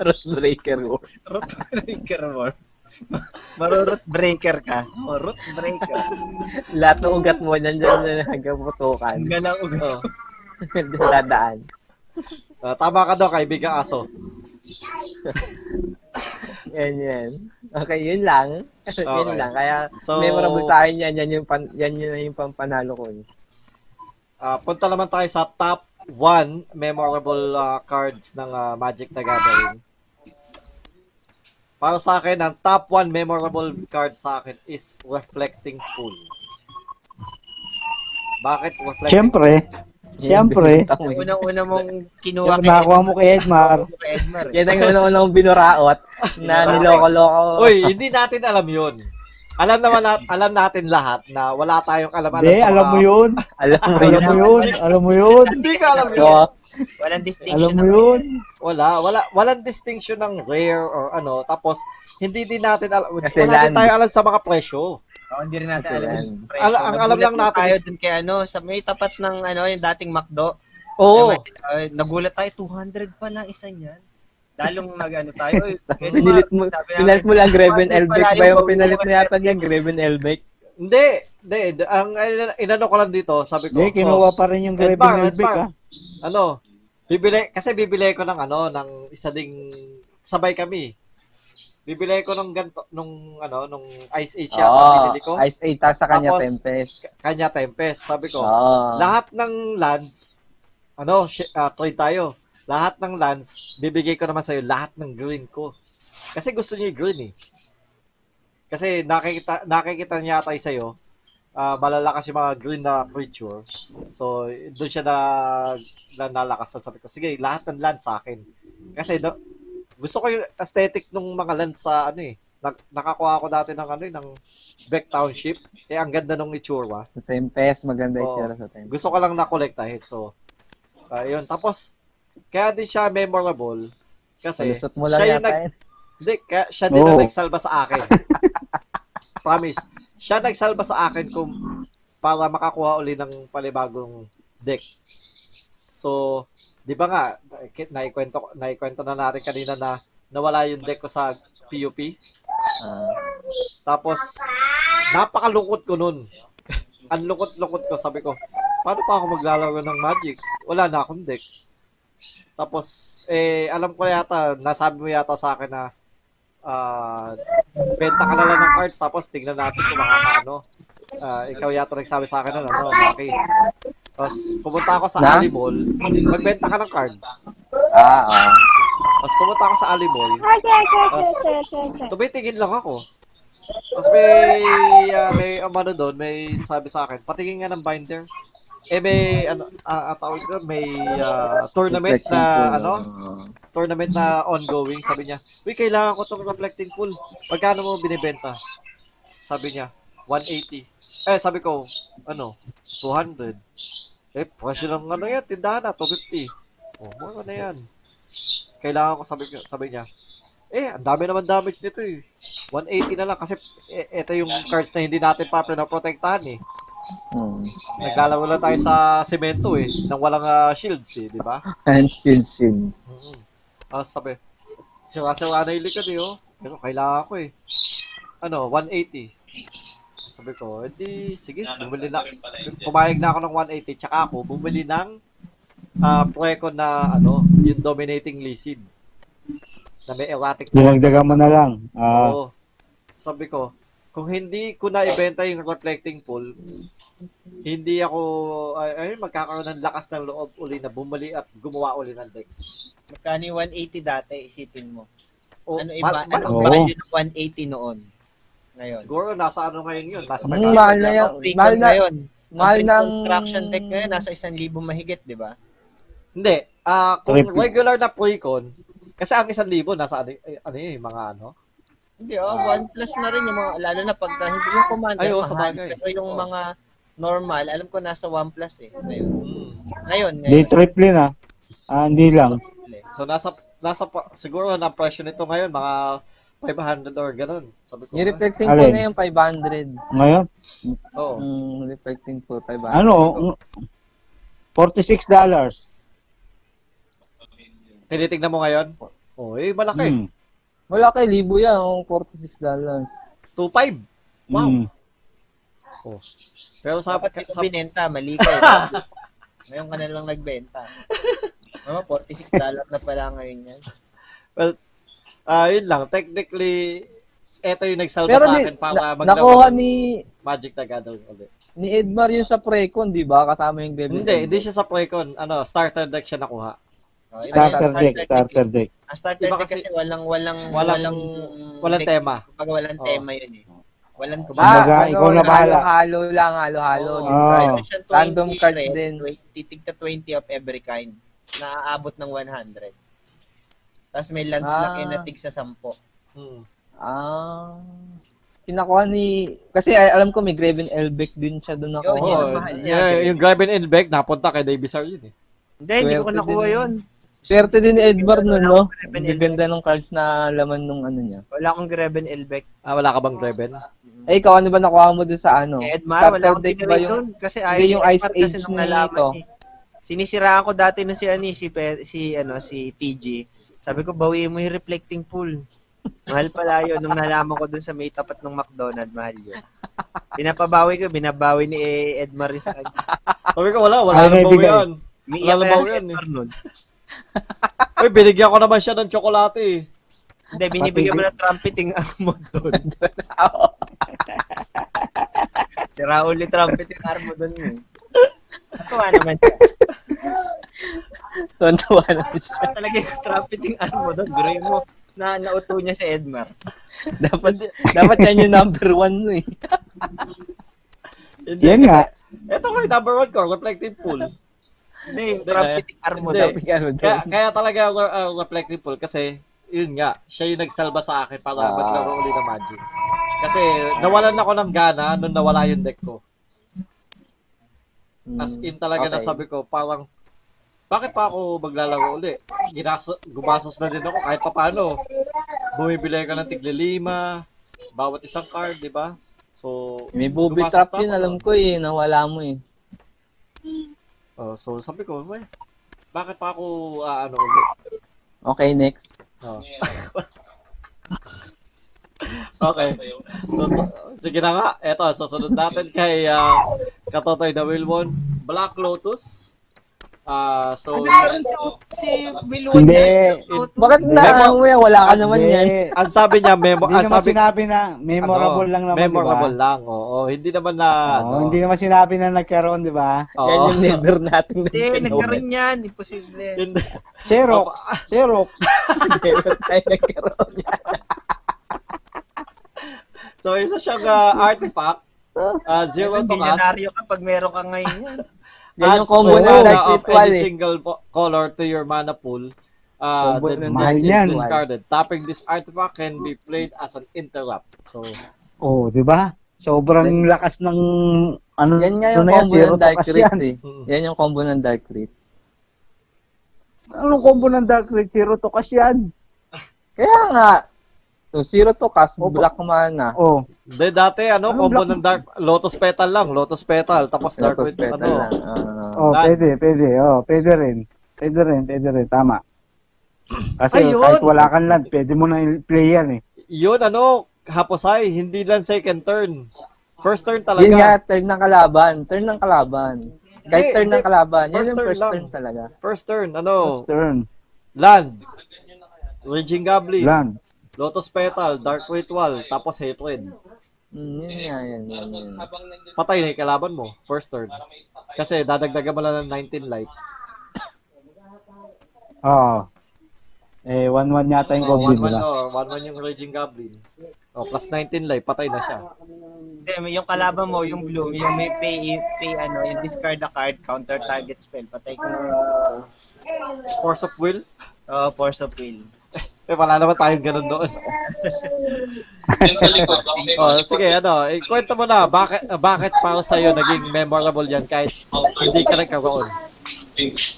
Road breaker mo. root breaker mo. Maro-root breaker ka. Root breaker. Lahat ng ugat mo, nandiyan na hanggang putukan. Ang galang ugat. Oh. Dadaan. Ah, tama ka daw, kaibigan aso. Yan, yan. Okay, yun lang. yun Okay. lang. Kaya, So- memorable tayo yan. Yan yung, pan, yan yun yung pampanalo ko. Ah, punta naman tayo sa top 1 memorable ah, cards ng ah, Magic the Gathering. Para sa akin, ang top 1 memorable card sa akin is Reflecting Pool. Bakit Reflecting Siyempre, siyempre, Yung yun. unang-una mong kinuha yung nakakuha mo kay Edmar, kay Edmar. eh. Yan ang una-unang binuraot na niloko-loko. Uy, hindi natin alam yun. Alam naman nat alam natin lahat na wala tayong alam-alam hindi, sa alam mo mga- yun, Alam mo alam yun. mo yun, alam mo yun, Hindi ka alam yun. Walang alam distinction. mo yun. Wala, wala, walang distinction ng rare or ano. Tapos, hindi din natin alam, Kasi wala din tayo alam sa mga presyo. Oh, hindi rin natin alam yan. yung presyo. Ala- ang alam lang natin tayo is- dun kay ano, sa may tapat ng ano, yung dating McDo. Oo. Ay, nagulat tayo, 200 pa lang isa niyan. Lalong nag-ano tayo. eh, pinalit mo, sabi namin, pinalit mo lang Greven 200 Elbeck ba yung bago pinalit mo yata niya? Greven Elbeck? Hindi, hindi. Ang ina- inano ko lang dito, sabi ko, Hindi, kinuha pa rin yung Edmar, Elbeck, ha. ano, bibili, kasi bibili ko ng ano, ng isa ding, sabay kami. Bibili ko ng ganto, nung ano, nung Ice Age yata, Oo, binili ko. Ice 8 sa kanya Tapos, Tempest. Kanya Tempest. Sabi ko, Oo. lahat ng lands, ano, sh- ah, trade tayo. Lahat ng lands, bibigay ko naman sa'yo lahat ng green ko. Kasi gusto niya yung green eh. Kasi nakikita, nakikita niya tayo sa'yo, ah malalakas yung mga green na creature. So, doon siya na, na nalakas. Sabi ko, sige, lahat ng land sa akin. Kasi no, gusto ko yung aesthetic ng mga land sa ano eh. Nak- nakakuha ako dati ng ano eh, ng Beck Township. Eh, ang ganda nung itsura. Sa Tempest, maganda yung tira sa Tempest. Gusto ko lang na-collectahin. So, ah, yun. Tapos, kaya din siya memorable kasi Palusot mo lang siya yung nag, yun. hindi, kaya, siya din ang Oo. nagsalba sa akin. Promise. Siya nagsalba sa akin kung para makakuha uli ng palibagong deck. So, di ba nga, naikwento, naikwento na natin kanina na nawala yung deck ko sa PUP. Ah. Tapos, napakalungkot ko nun. Ang lungkot-lungkot ko. Sabi ko, paano pa ako maglalaro ng Magic? Wala na akong deck. Tapos, eh, alam ko yata, nasabi mo yata sa akin na ah, benta ka na lang ng cards tapos tingnan natin kung makakaano. Ah, ikaw yata nagsabi sa akin nun, ano, Maki. Tapos, pumunta ako sa Na? Ali Mall, magbenta ka ng cards. Ah, ah. Tapos, pumunta ako sa Ali Mall, tapos, tumitingin lang ako. Tapos may, ah, may umano doon, may sabi sa akin, patingin nga ng binder. Eh may, ano, ah, tawag doon, may ah, tournament na, ano, tournament na ongoing. Sabi niya, uy, kailangan ko itong reflecting pool. Pagkano mo binibenta? Sabi niya, 180. Eh, sabi ko, ano, 200. Eh, presyo ng ano yan, tindahan na, 250. Oh, mura na yan. Kailangan ko, sabi, sabi niya, eh, ang dami naman damage nito eh. 180 na lang kasi eh, ito yung cards na hindi natin pa pinaprotektahan eh. Hmm. Naglalaro lang tayo sa semento eh, nang walang ah, shields eh, di ba? And shield, shield. Mm-hmm. Ah, sabi, sira-sira na yung likod eh, oh. Pero kailangan ko eh. Ano, 180. Sabi ko, edi, sige, bumili na. Pumayag na ako ng 180, tsaka ako bumili ng ah Precon na, ano, yung dominating Lysid. Na may erratic Dinagdagan mo na lang. Ah, Oo. Sabi ko, kung hindi ko na ibenta yung reflecting pool, hindi ako, ay, ay magkakaroon ng lakas ng loob uli na bumali at gumawa uli ng deck. Magkano yung 180 dati, isipin mo. O, Ano ma- iba, ma- ano Oo. value ng 180 noon? Ngayon. Siguro nasa ano ngayon yun, nasa Mm, 500 mahal na. Recon Mahal na- ngayon. Mahal ng... construction deck ngayon, nasa 1,000 mahigit, di ba? Hindi, ah kung regular na pre-con, kasi ang isang libo, nasa ano, eh, ano yun, mga ano, Hindi, oh, one plus na rin yung mga, lalo na pagka hindi yung commander, Ay, oo, mahal. sa bagay. Pero yung Oo. mga normal, alam ko nasa one plus eh. Ngayon, mm. ngayon, Di ngayon. triple na. Ah, hindi lang. so nasa, nasa, pa- siguro na presyo nito ngayon, mga 500 or ganun. Sabi ko, Yung reflecting Alin? pool na yung 500. Ngayon, oo. Mm, reflecting pool, 500. ano, mm, 46 dollars. Tinitignan mo ngayon? Oh, eh, malaki. Hmm. Wala kay libo yan, oh, 46 dollars. 2.5. Wow. Hmm. Oh. Pero sa, Dapat dito sa, binenta, mali ka eh. ngayon ka na lang nagbenta. Mama, 46 dollar na pala ngayon yan. well, ah yun lang. Technically, eto yung nagsalba Pero sa akin para na, maglaro nakuha ni Magic the Gathering ulit. ni Edmar yung sa Precon, di ba? Kasama yung Devil Hindi, hindi siya sa Precon. Ano, starter deck siya nakuha. Oh, Starter deck, starter deck. Ang starter Iba deck kasi- kasi, walang, walang, Walang, walang, walang deck. tema. Pag walang Oo. tema yun eh. Walang Ah, Kumbaga, ano, ikaw na bahala. Halo-halo lang, halo-halo. Siyang 20 Random card red, din. 20, tigta 20 of every kind. Naaabot ng 100. Tapos may lands Ah. yun na tig sa 10. Hmm. Ah. Kinakuha ni... Kasi alam ko may Graven Elbeck din siya doon ako. Yun, yun. Oh, mahal niya, yeah, yung Graben and Beck, napunta kay Davis R yun eh. Hindi, hindi ko nakuha din. yun. Swerte din ni Edmar nun, no? Ang ganda ng cards na laman nung ano niya. Wala akong Graven Elbeck. Ah, wala ka bang Graben? Ay, ikaw, ano ba nakuha mo doon sa ano? Kay Edmar, wala akong deck ba yung... doon. Kasi ayaw yung Ice Age nung nalaman ito. eh. Sinisiraan ko dati nung si, ano, si, si, ano, si TG. Sabi ko, bawiin mo yung reflecting pool. Mahal pala yun. Nung nalaman ko dun sa may tapat ng McDonald, mahal yun. Pinapabawi ko, binabawi ni Edmar rin sa kanya. Sabi ko, wala, wala may nang bawi. Umiiyak Wala kaya nabaw si Uy, binigyan ko naman siya ng tsokolate eh. Hindi, binibigyan mo ng trumpeting armo doon. Si Raul ni trumpeting armo doon eh. Natuwa naman siya. Tontuwa na siya. Talaga yung trumpeting armo doon. Biruin mo na nauto niya si Edmar. dapat, dapat yan yung number one mo eh. Hindi, Yan kasi, nga. Ito nga yung number one ko, reflective pool. Hindi, armo Hindi. daw. Kaya, kaya talaga uh, reflective pool kasi yun nga, siya yung nagsalba sa akin para Ah. maglaro uli ng Magic. Kasi nawalan ako ng gana nung nawala yung deck ko. As in talaga na Okay. sabi ko, parang bakit pa ako maglalaro uli? Ginaso, gumasos na din ako kahit papano. Bumibili ka ng tigli lima, bawat isang card, di ba? So, May booby trap yun, alam ko eh. Nawala mo eh. Oh, so sabi ko, "May, bakit pa ako ah, ano uli? Okay, next. Oh. Okay. So, so, sige na nga. Eto, susunod natin kay uh, Katotoy na Wilwon. Black Lotus. Ah, so, Meron si, si Wilwon Hindi. Bakit na Memo- mo yan? Wala ka naman Hindi. yan. ang sabi niya, memo, Hindi ang naman sabi, sinabi na memorable ano, lang naman, memorable di ba? lang. Oo, hindi naman na, Oo, ano, hindi naman sinabi na nagkaroon, di ba? oo. Yan yung never natin Hindi, nagkaroon yan. Imposible. Hindi. Xerox, Xerox. Never tayo nagkaroon yan. So, isa siyang ah, artifact. ah, zero to cast. Milyonaryo ka pag meron ka ngayon yan. Yan yung combo na of ritual any eh. single color to your mana pool. Uh, Combo then this yan. is discarded. Tapping this artifact can be played as an interrupt. So, Oh, di ba? Sobrang lakas ng ano Yan nga ano yung yan, combo ng Dark Crit yan. eh. mm. Yan yung combo ng Dark Crit. Anong combo ng Dark Red Zero to cast yan? Kaya nga, so zero to cast, Opo. black mana. Oh, Hindi, dati, ano, Anong combo black- ng dark, lotus petal lang, lotus petal, tapos dark with, petal ano, lang. ah. oh, Lan. pwede, pwede. Oh, pwede rin. Pwede rin, pwede rin. Tama. Kasi Ayun! kahit wala kang land, pwede mo na i-play yan eh. yun, ano, haposay, hindi lang second turn. First turn talaga. Yun nga, turn ng kalaban. Turn ng kalaban. Kahit Hindi, turn hindi. ng kalaban. Yan First yung turn first lang. turn talaga. First turn, ano, First turn, land, raging goblin, land. Lotus petal, dark ritual, tapos hatred. Mm, yun nga, yan, yan, yan. Patay na yung kalaban mo, first turn. Kasi dadagdagan mo lang ng 19 life. Oo. Eh, 1-1 yata yung Oh, goblin 1-1 nila. oh, 1-1 yung raging goblin. Oh, plus 19 life, patay na siya. Hindi, yung kalaban mo, yung blue, yung may pay, pay ano, yung discard a card, counter target spell, patay ka. Force of will. Oh, force of will. Eh, wala naman tayong ganun doon. Sa likod. may Oh, sige, ano, eh, kwento mo na, bakit, bakit para sa'yo naging memorable yan kahit hindi ka nagkaroon?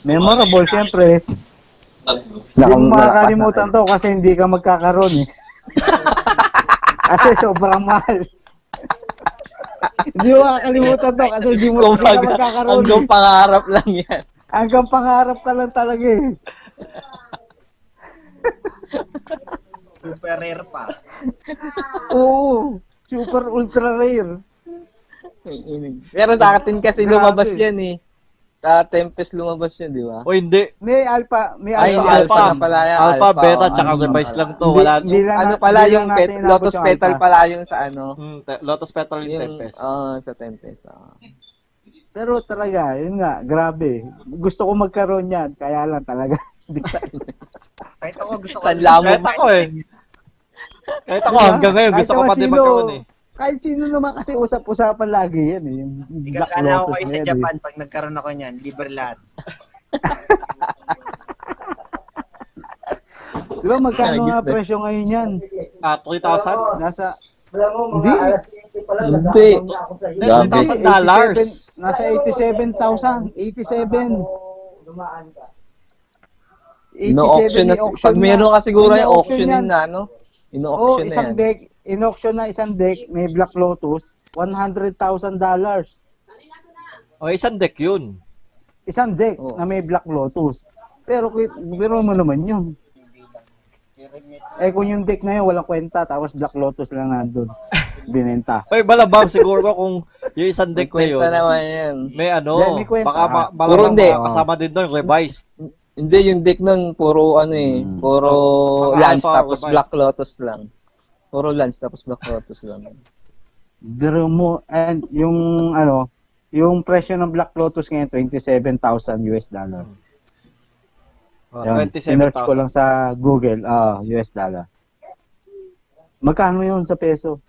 Memorable, siyempre. Tatlo. Hindi mo Nakang- makakalimutan to kasi hindi ka magkakaroon eh. kasi sobrang mahal. hindi mo makakalimutan to kasi hindi mo hindi ka magkakaroon. hanggang pangarap lang yan. Hanggang pangarap ka lang talaga eh. Super rare pa. Oo. Super ultra rare. Pero sa atin kasi Grabe. lumabas yan eh. Sa Tempest lumabas yan, di ba? O hindi, May alpha, may Ay, alpha. hindi, alpha, alpha na pala yan, alpha, alpha, beta, tsaka ano revise pala. lang to. Wala, Hindi lang Ano pala hindi yung lang pet, natin inabot Lotus yung Petal alpha. pala yung sa ano? Hmm, te- Lotus Petal yung Yung, Tempest. oh, sa Tempest. Oh. Pero talaga, yun nga, grabe. Gusto ko magkaroon yan, kaya lang talaga. Kahit ako gusto ko. Sanla mo. Kahit ako eh. Kahit ako Diba? hanggang ngayon, gusto ko pa din magkaroon eh. Kahit sino naman kasi usap-usapan lagi yan eh. Yung Black Ikakala ko Lotus kayo sa yan, Japan pag nagkaroon ako niyan, libre lahat. Eh. Di ba magkano nga presyo ngayon yan? Ah, 3,000? Nasa Wala mo, Hindi. Mga alas 20 pa lang. Hindi. nagkakaroon na ako sa Hindi, Grabe. 3,000 dollars. 87 nasa 87,000. 87. Dumaan ka. 87 No-auction na. Pag meron ka siguro yung In-auction auction yan. na, ano? Oh, Ino-auction na isang yan. deck, in-auction na isang deck, may Black Lotus, $100,000 dollars. O, isang deck yun. Isang deck Oh. na may Black Lotus. Pero pero mo naman yun. Eh kung yung deck na yun walang kwenta tapos Black Lotus lang nandun. Binenta. Ay, malabang siguro kung yung isang deck na yun, naman yan. may ano, Hindi, may kwenta. baka ma- Puro malamang hindi. kasama din doon, revised. Hindi, yung deck nun, puro ano eh, Hmm. puro Mga Lance alpha tapos revised. Black Lotus lang. Puro Lance tapos Black Lotus lang. Pero mo and yung ano, yung presyo ng Black Lotus ngayon 27,000 US dollar. Oh, Yan, sinearch ko 27,000. lang sa Google, ah, US dollar. Magkano yun sa peso?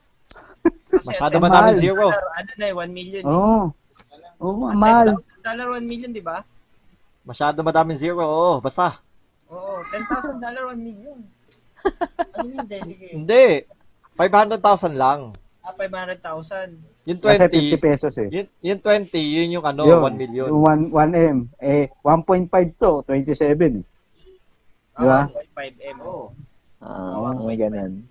Masyado Eh, madaming mahal. zero. Ano na eh, 1 million. eh. Oo. Oh. Oo, At mahal. $10,000 dollar, 1 million, di ba? Masyado madaming zero, oo, basta. Oo, $10,000 dollar, 1 million. Ano hindi? Sige. Hindi. 500,000 lang. Ah, 500,000. Yung Kasi 50 20, pesos eh. yun, yung 20, yun yung ano, Yun, 1 million. Yung 1, 1M. Eh, 1.5 to, 27. Di ba? Ah, 1.5M. Oo. Ah, may ganun.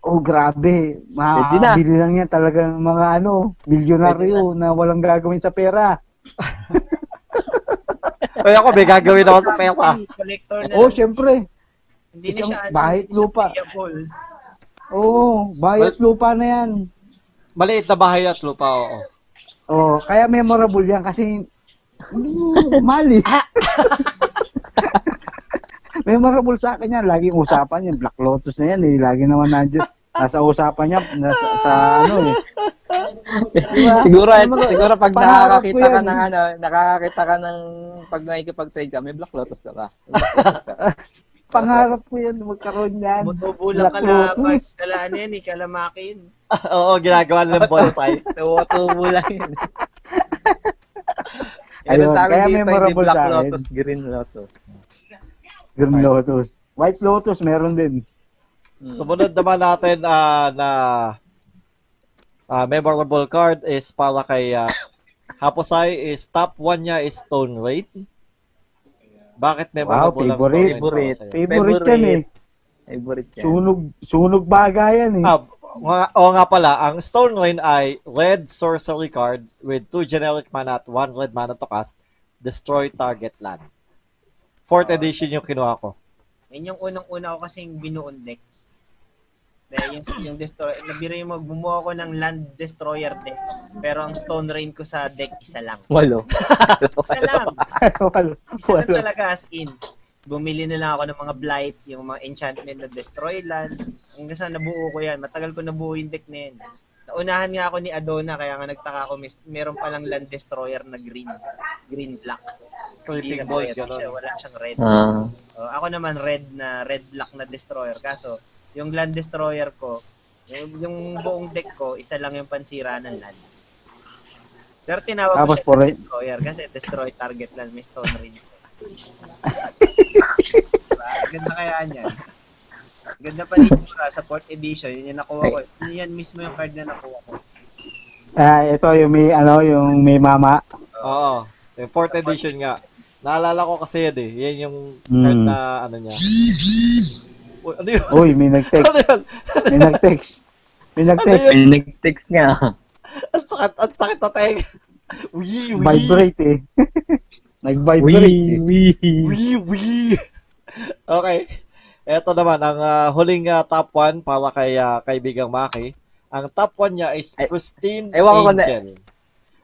Oh, grabe. Na. Makakabili lang yan talagang mga ano, milyonaryo na walang gagawin sa pera. Kaya ako, may gagawin ako sa pera. Collector na Oh, lang. syempre. Hindi na siya, ano, bahay hindi siya lupa. Oo, bayad lupa na yan. Maliit na bahay at lupa, oo. Oh, kaya memorable yan kasi mm, mali. memorable sa akin yan. Laging usapan yan. Black Lotus na yan eh. Lagi naman nandiyan. Nasa usapan niya, nasa, sa ano eh. Diba? siguro, ba- siguro pag nakakakita ka yan. ng ano, nakakakita ka ng pag nakikipag-trade ka, may Black Lotus ka ba? May Black Lotus ka. Pangarap ko yan, magkaroon yan. Black ka na, Lotus. kala ano yan eh, kalamaki yun. Oo, ginagawa ng bonsai. Tubo-tubo lang yun. Ayun, kaya memorable Black sa akin. Lotus, Green Lotus. Green Lotus. White Lotus, meron din. Sumunod naman natin ah, na ah, memorable card is para kay ah, Haposay is top 1 niya is Stone Raid. Bakit memorable ang Stone Raid? Favorite. Favorite yan eh. Favorite yan. Sunog, sunog baga yan eh. Ah, nga- oo nga pala, ang Stone Rain ay red sorcery card with 2 generic mana at 1 red mana to cast, destroy target land. Fourth edition yung kinuha ko. Yan yung unang-una ko kasing binuon deck. Dahil yung, yung destroyer, nabiro yung mag bumuo ako ng land destroyer deck. Pero ang stone rain ko sa deck, isa lang. Walo. Isa lang. Wala. Isa lang talaga as in. Bumili na lang ako ng mga blight, yung mga enchantment na destroy land. Hanggang sa nabuo ko yan. Matagal ko nabuo yung deck na yun. Naunahan nga ako ni Adona, kaya nga nagtaka ako, mis- meron palang land destroyer na green. Green black. Hindi na red siya, wala siyang red. Ah. Oh, ako naman red na red black na destroyer kaso yung land destroyer ko yung, yung buong deck ko isa lang yung pansira ng land. Pero tinawag ko siya rin- destroyer kasi destroy target land may stone ring. diba? Ganda kaya niyan. Ganda pa rin yung sa 4th edition, yun yung nakuha ko. Yun yan mismo yung card na nakuha ko. Ah, ito yung may ano, yung may mama. Oo. Yung fourth edition nga. Naalala ko kasi yun eh. Yan yung Hmm. card na ano niya. Uy, ano yun? Uy, may nag-text. Ano yun? May nag-text. May nag-text. May nag-text nga. Ang sakit, ang sakit na teng. Wee, wee. Vibrate eh. Nag-vibrate eh. Wee, wee. Okay. Ito naman, ang ah, huling ah, top 1 para kay ah, kaibigang Maki. Ang top 1 niya is Ay, Pristine ewan ko kung na- Angel.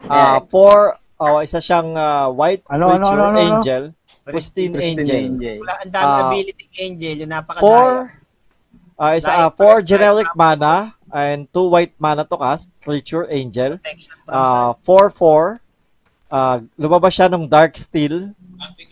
Ah, for, oh, isa siyang ah, white Ano, ano, creature ano, ano, ano? angel. Pristine, Angel. Wala, ang dami Ah, ability angel, yung napakadaya. Four, ah, isa, four light, generic mana and two white mana to cast, creature angel. Ah, 4-4. Ah, lumabas siya ng Dark Steel.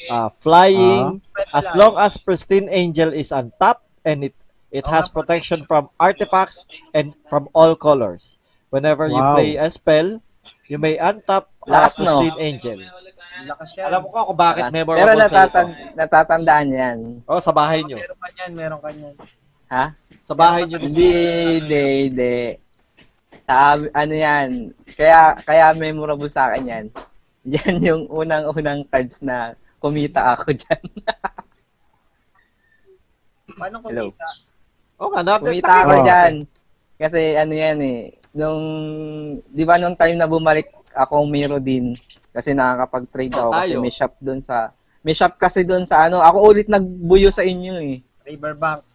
Ah, flying. sun. As long as Pristine Angel is untapped and it it has protection from artifacts and from all colors. Whenever you Wow. play a spell, you may untap uh, Lakas, no? Pristine Angel. Lakas. Alam mo ko kung bakit memorable Pero sa natatan ito. natatandaan yan. Oh, sa bahay nyo. Meron ka niyan, meron ka niyan. Ha? Sa bahay nyo. Hindi, hindi, hindi. Sa, ano yan, kaya, kaya memorable sa akin yan. Yan yung unang-unang cards na kumita ako dyan. Paano Hello. kumita? Oh, nga, natin. Kumita ako Oh. dyan. Kasi ano yan eh, nung, di ba nung time na bumalik ako Miro din, kasi nakakapag-trade Oh, ako kasi tayo. may shop doon sa, may shop kasi doon sa ano, ako ulit nagbuyo sa inyo eh. Riverbanks.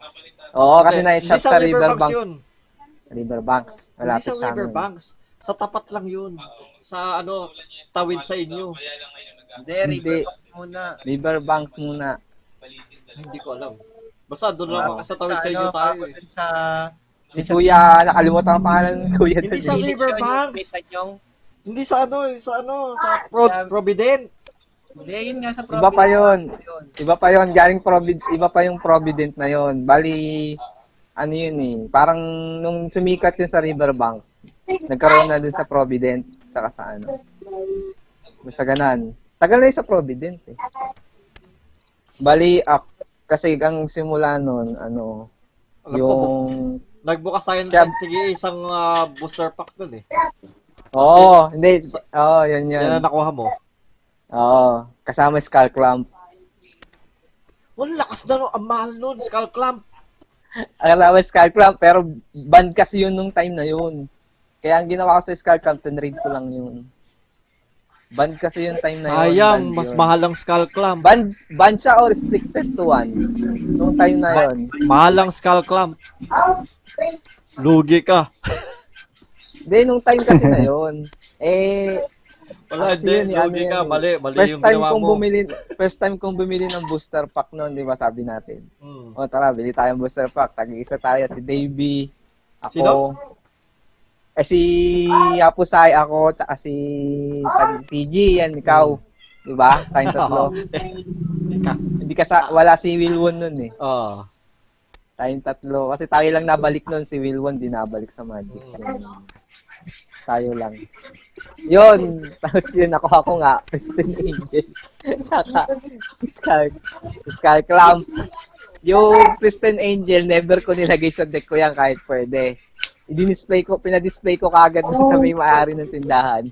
Oo, kasi Hindi, na-shop hindi sa sa Riverbanks Riverbanks. yun. Riverbanks. Hindi Malapit sa sa amin. Riverbanks. Sa tapat lang yun. Sa ano, tawid sa inyo. Hindi, Hindi. Riverbanks muna. Riverbanks muna. Hindi ko alam. Basta doon lang Wow. sa tawid sa inyo ano, tayo eh. Sa, Si Kuya, nakalimutan ang pangalan ni Kuya. Hindi sa eh. Riverbanks. Hindi sa ano, eh, sa ano, sa Pro- Provident. hindi, yun nga sa Iba pa yun. Yun. Iba pa yon galing Provid iba pa yung Provident na yon. Bali ano yun eh, parang nung sumikat yun sa Riverbanks, nagkaroon na din sa Provident, saka sa ano. Basta ganan. Tagal na yun sa Provident eh. Bali, ak- kasi ang simula nun, ano, Alam ko, yung... nagbukas tayo ng Kaya- tigi isang ah, booster pack dun eh. Oo, Kasi- hindi. Oo, yun yun. Yan ang nakuha mo. Oo, kasama yung Skull Clamp. Wala, lakas na no. Ang mahal nun, Skull Clamp. Akala ko Skull Clamp, pero ban kasi yun nung time na yun. Kaya ang ginawa ko sa Skull Clamp, tinrade ko lang yun. Ban kasi yung time na yun. Sayang, mas yun. mahal ang Skull Clamp. Ban, ban siya o restricted to one. Nung time na yun. Mahal ang Skull Clamp. Lugi ka. Hindi, nung time kasi na yun. Eh, Wala, hindi. ano Lugi yan ka. eh. Mali. Mali first yung time kong mo. bumili, first time kong bumili ng booster pack noon, di ba sabi natin. Hmm. O tara, bili tayong booster pack. Tag-isa tayo, si Davey, ako. Sino? Eh si Apusay, ako, tsaka si Tag TG, yan, ikaw. Di ba? Tayong tatlo. Hindi ka sa, wala si Wilwon nun eh. Oh. Tayong tatlo. Kasi tayo lang nabalik nun. Si Wilwon di nabalik sa Magic. Yun. Tayo lang. Yun. Tapos yun, ako ako nga. Kristen Angel. Tsaka, Skull, Skull Clamp. Yung Kristen Angel, never ko nilagay sa deck ko yan kahit pwede. I-display ko, pinadisplay ko kagad dun sa may maari ng tindahan.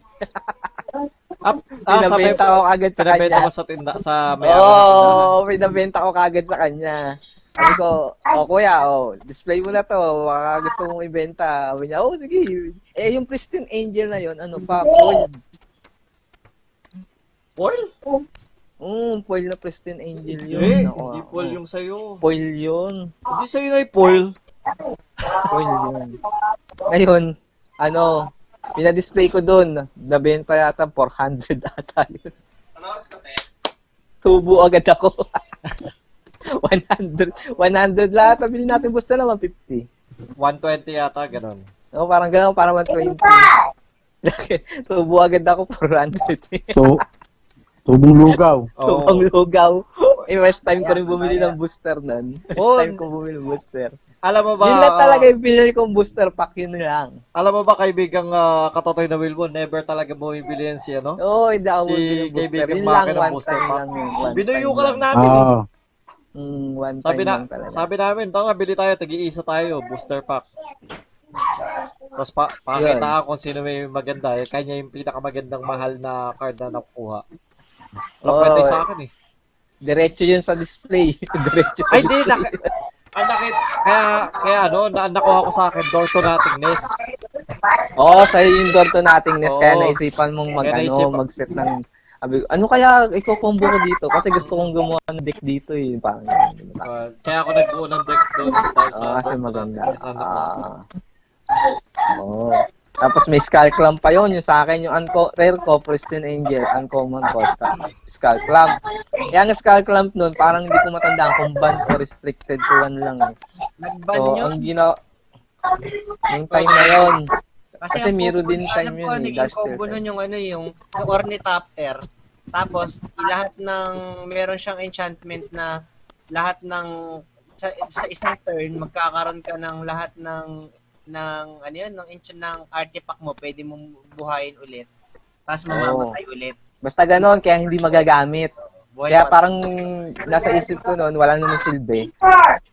Ah, ah sa Pinabenta ko kagad sa pinabenta kanya. mo sa tinda, sa may Oo, oh, pinabenta ko kagad sa kanya. Sabi ko, oh kuya, oh, display mo na to, baka gusto mong ibenta. Sabi niya, oh sige. Eh, yung Pristine Angel na yon ano pa, foil. Foil? Mm, foil na Pristine Angel Hindi, yun. Ako, hindi ako. foil yung sa'yo. Foil yun. Hindi sa'yo na yung foil. Yun. Ngayon, ano, pinadisplay ko doon. Nabenta yata 400 ata yun. Ano oras ka, te? Tubo agad ako. 100, 100 lahat. Sabi natin booster na 150. 120 yata, ganun. Oo, parang gano'n, parang 120. Tubo agad ako 400. So, tubong lugaw. Oo. Tubang lugaw. Eh, first time ko rin bumili ng booster nun. First time ko bumili ng booster. Alam mo ba, Yun lang talaga yung pinili kong booster pack, yun lang. alam mo ba kaibigang uh, katotoy na Wilbon, never talaga bumibili yan si ano? Oo, hindi ako Si bumili ng booster. kaibigan Yun Maki lang, ng booster pack. Binuyo ka lang namin eh. Oo. Mm, one Sabi time na, lang talaga. sabi namin, tara, bili tayo, tagi-isa tayo, booster pack. Tapos pa, pakita kung sino may maganda. Eh, kanya yung pinakamagandang mahal na card na nakukuha. Wala Oo, pwede eh. sa akin eh. Diretso yun sa display. Diretso sa Ay, di, display. Ang nakit, kaya, kaya ano, na, nakuha ko sa akin, door to nothingness. Oo, sa'yo yung door to nothingness. Oo. Kaya naisipan mong mag, ano, naisipan- mag-set ng... Sabi ano kaya iko-combo ko dito? Kasi gusto kong gumawa ng deck dito eh. Parang? Uh, kaya ako nagbuo ng deck doon dahil sa Ah, kasi maganda. Ano ko. Tapos may Skull Clamp pa yun. Yung sa akin, yung unco- rare ko, Pristine Angel, uncommon ko, Skull- Clamp. Kaya ang Skull Clamp nun, parang hindi ko matandaan kung ban o restricted to one lang. eh. Nagban So, yun. ang ginawa, yung time na yun, Kasi, kasi combo- din time alam yun ko, eh, naging combo nun yung ano yung, yung Ornithopter. Tapos, lahat ng, meron siyang enchantment na lahat ng, sa, sa isang turn, magkakaroon ka ng lahat ng, ng, ano yun, ng, enchant, ng artifact mo, pwede mong buhayin ulit. Tapos mamamatay ulit. basta ganon, kaya hindi magagamit. Buhay Kaya pa- parang nasa isip ko noon, wala naman silbi.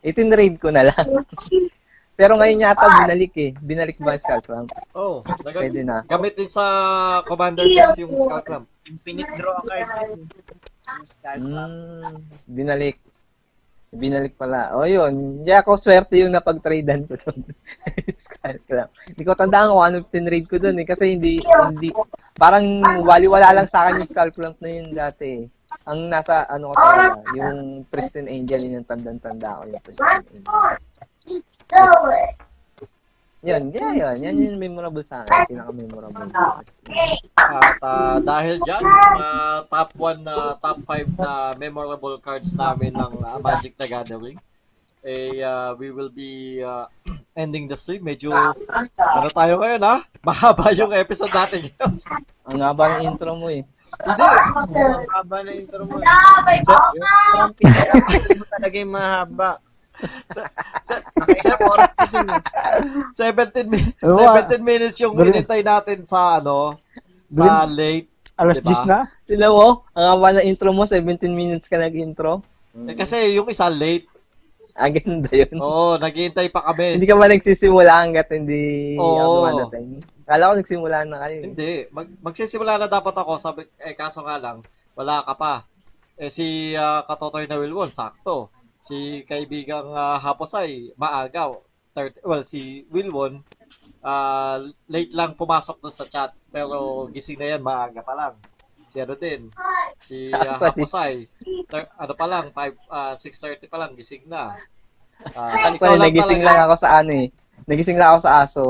Itinraid ko na lang. Pero ngayon yata binalik eh. Binalik ba ang Skull Clamp? Oh, nag- Pwede na. gamit din sa Commander Decks yung Skull Clamp. infinite draw a card. Yung Skull Clamp. Mm, binalik. Binalik pala. O yun. Hindi ako swerte yung napag-tradean ko doon. Skull Clamp. Hindi ko tandaan kung ano tinrade ko doon eh. Kasi hindi, hindi, parang wali-wala lang sa akin yung Skull Clamp na yun dati eh. Ang nasa, ano ko talaga, yung Pristine Angel, yun yung tandang-tanda ko yung Pristine Angel. Yun, yeah, yun. Yan yung memorable sa akin. Pinaka-memorable. At ah, dahil dyan, sa top 1 na top 5 na memorable cards namin ng ah, Magic the Gathering, eh, ah, we will be ah, ending the stream. Medyo, ano tayo ngayon ha? Mahaba yung episode natin ngayon. Ang haba ng intro mo eh. Hindi, Ang haba na intro mo. sa, mo talaga yung mahaba. Dun eh. 17, mi- Oo, ah. 17 minutes yung inintay natin sa ano, sa late. Alas Diba? 10 na? Sila mo, ang haba ng intro mo, 17 minutes ka nag-intro. Eh, kasi yung isa late. Ah, ganda yun. Oo, naghihintay pa kami. Hindi ka ba nagsisimula hanggat hindi Oo. ako dumadating? Kala ko nagsimula na kayo. eh. Hindi. Mag, magsisimula na dapat ako. Sabi, eh, kaso nga lang, wala ka pa. Eh, si ah, Katotoy na Wilwon, sakto. Si kaibigang uh, Haposay, maaga. 30, well, si Wilwon, ah, late lang pumasok doon sa chat. Pero gising na yan, maaga pa lang. Si ano din, si uh, Haposay, ter- ano pa lang, 5, ah, 6.30 pa lang, gising na. Ako na, nagising lang ako sa ano eh. Nagising lang ako sa aso.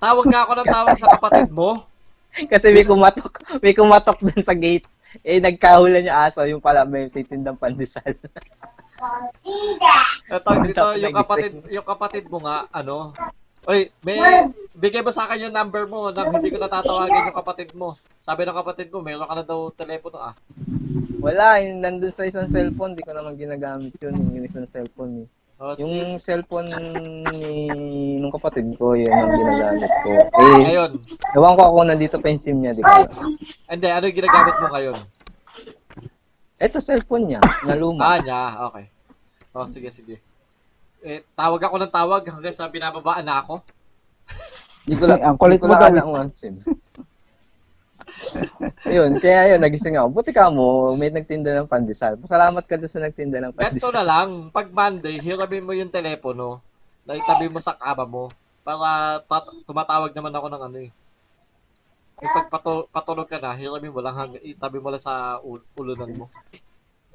Tawag nga ako ng tawag sa kapatid mo. Kasi may kumatok, may kumatok dun sa gate. Eh, nagkahulan yung aso, yung pala may titindang pandesal. Ito, dito, yung kapatid, yung kapatid mo nga, ano, Oy, may, bigay mo sa akin yung number mo nang hindi ko natatawagin yung kapatid mo. Sabi ng kapatid ko, meron ka na daw telepono ah. Wala, yung nandun sa isang cellphone, di ko naman ginagamit yun, yung isang cellphone eh. Oh, sige. Yung cellphone ni nung kapatid ko, yun ang ginagamit ko. Eh, Ngayon, ewan ko ako nandito pa yung SIM niya, di ko alam. hindi, ano yung ginagamit mo ngayon? Ito, cellphone niya, na luma. Ah, niya, okay. Oh, sige, sige. Eh, tawag ako ng tawag hanggang sa binababaan na ako. Di ko lang, Ang kulit mo lang daw. ang SIM. Ayun, kaya yun, nagising ako. Buti ka mo, may nagtinda ng pandesal. Pasalamat ka doon sa nagtinda ng pandesal. na lang, pag Monday, hiramin mo yung telepono, na itabi mo sa kama mo, para tat- tumatawag naman ako ng ano eh. Eh, pag patul- patulog ka na, hiramin mo lang, hanggang itabi mo lang sa ul- ulunan mo.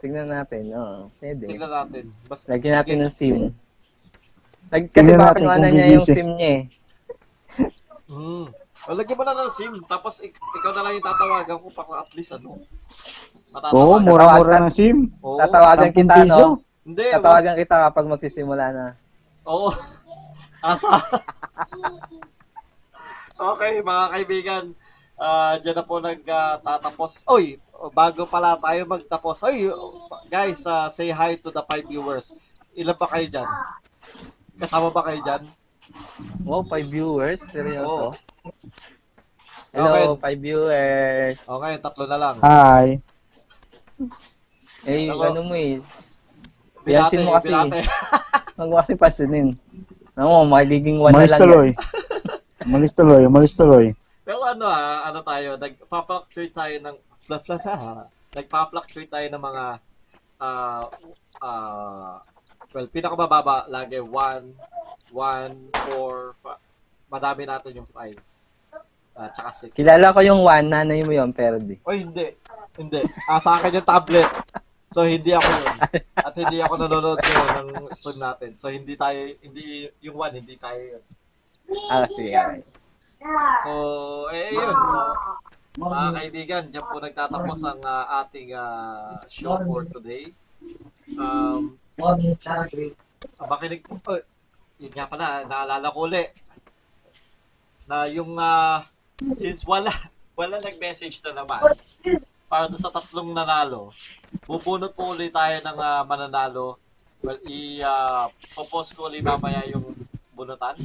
Tignan natin, oo. Pwede. Tingnan natin. Bas, Lagyan natin ng SIM. Lag- kasi Tingnan baka natin kung niya yung gigising. SIM niya eh. Hmm. O, lagyan mo na ng SIM, tapos ik- ikaw na lang yung tatawagan ko para at least ano. Oo, Matatawagan. mura-mura ng SIM. Oo. Tatawagan Sampung kita, piso. no? Hindi, wag- Tatawagan kita kapag magsisimula na. Oo. Asa. okay, mga kaibigan. Ah, diyan na po nagtatapos. Oy, bago pala tayo magtapos. Oy, guys, ah, say hi to the five viewers. Ilan pa kayo dyan? Kasama ba kayo dyan? Wow, five viewers? Oo. Seryoso? Hello, Okay. five viewers. Okay, tatlo na lang. Hi. Eh, Ako. ano mo eh. Biyansin mo kasi. binate. Huwag mo kasi pasinin. Ano mo, magiging one na Umalis lang tuloy. yan. Umalis tuloy, umalis tuloy. Pero ano ah, ano tayo, nagpa-fluctuate tayo ng fla fla ha. Nagpa-fluctuate tayo ng mga ah ah well, pinakamababa lagi 1 1 4 madami natin yung 5. Ah, tsaka 6. Kilala ko yung one, nanay mo yun, pero di. Oy, hindi. Hindi. Ah, sa akin yung tablet. So hindi ako yun. At hindi ako nanonood ngayon ng stream natin. So hindi tayo hindi yung 1 hindi tayo yun. Ah, sige. So, eh, yun. Mga kaibigan, dyan po nagtatapos ang ah, ating ah, show for today. Um, ang makinig po, oh, yun nga pala, naalala ko uli, na yung, ah, since wala, wala nag-message na naman, para sa tatlong nanalo, bubunot po ulit tayo ng ah, mananalo. Well, i-post ko ulit mamaya yung bunutan.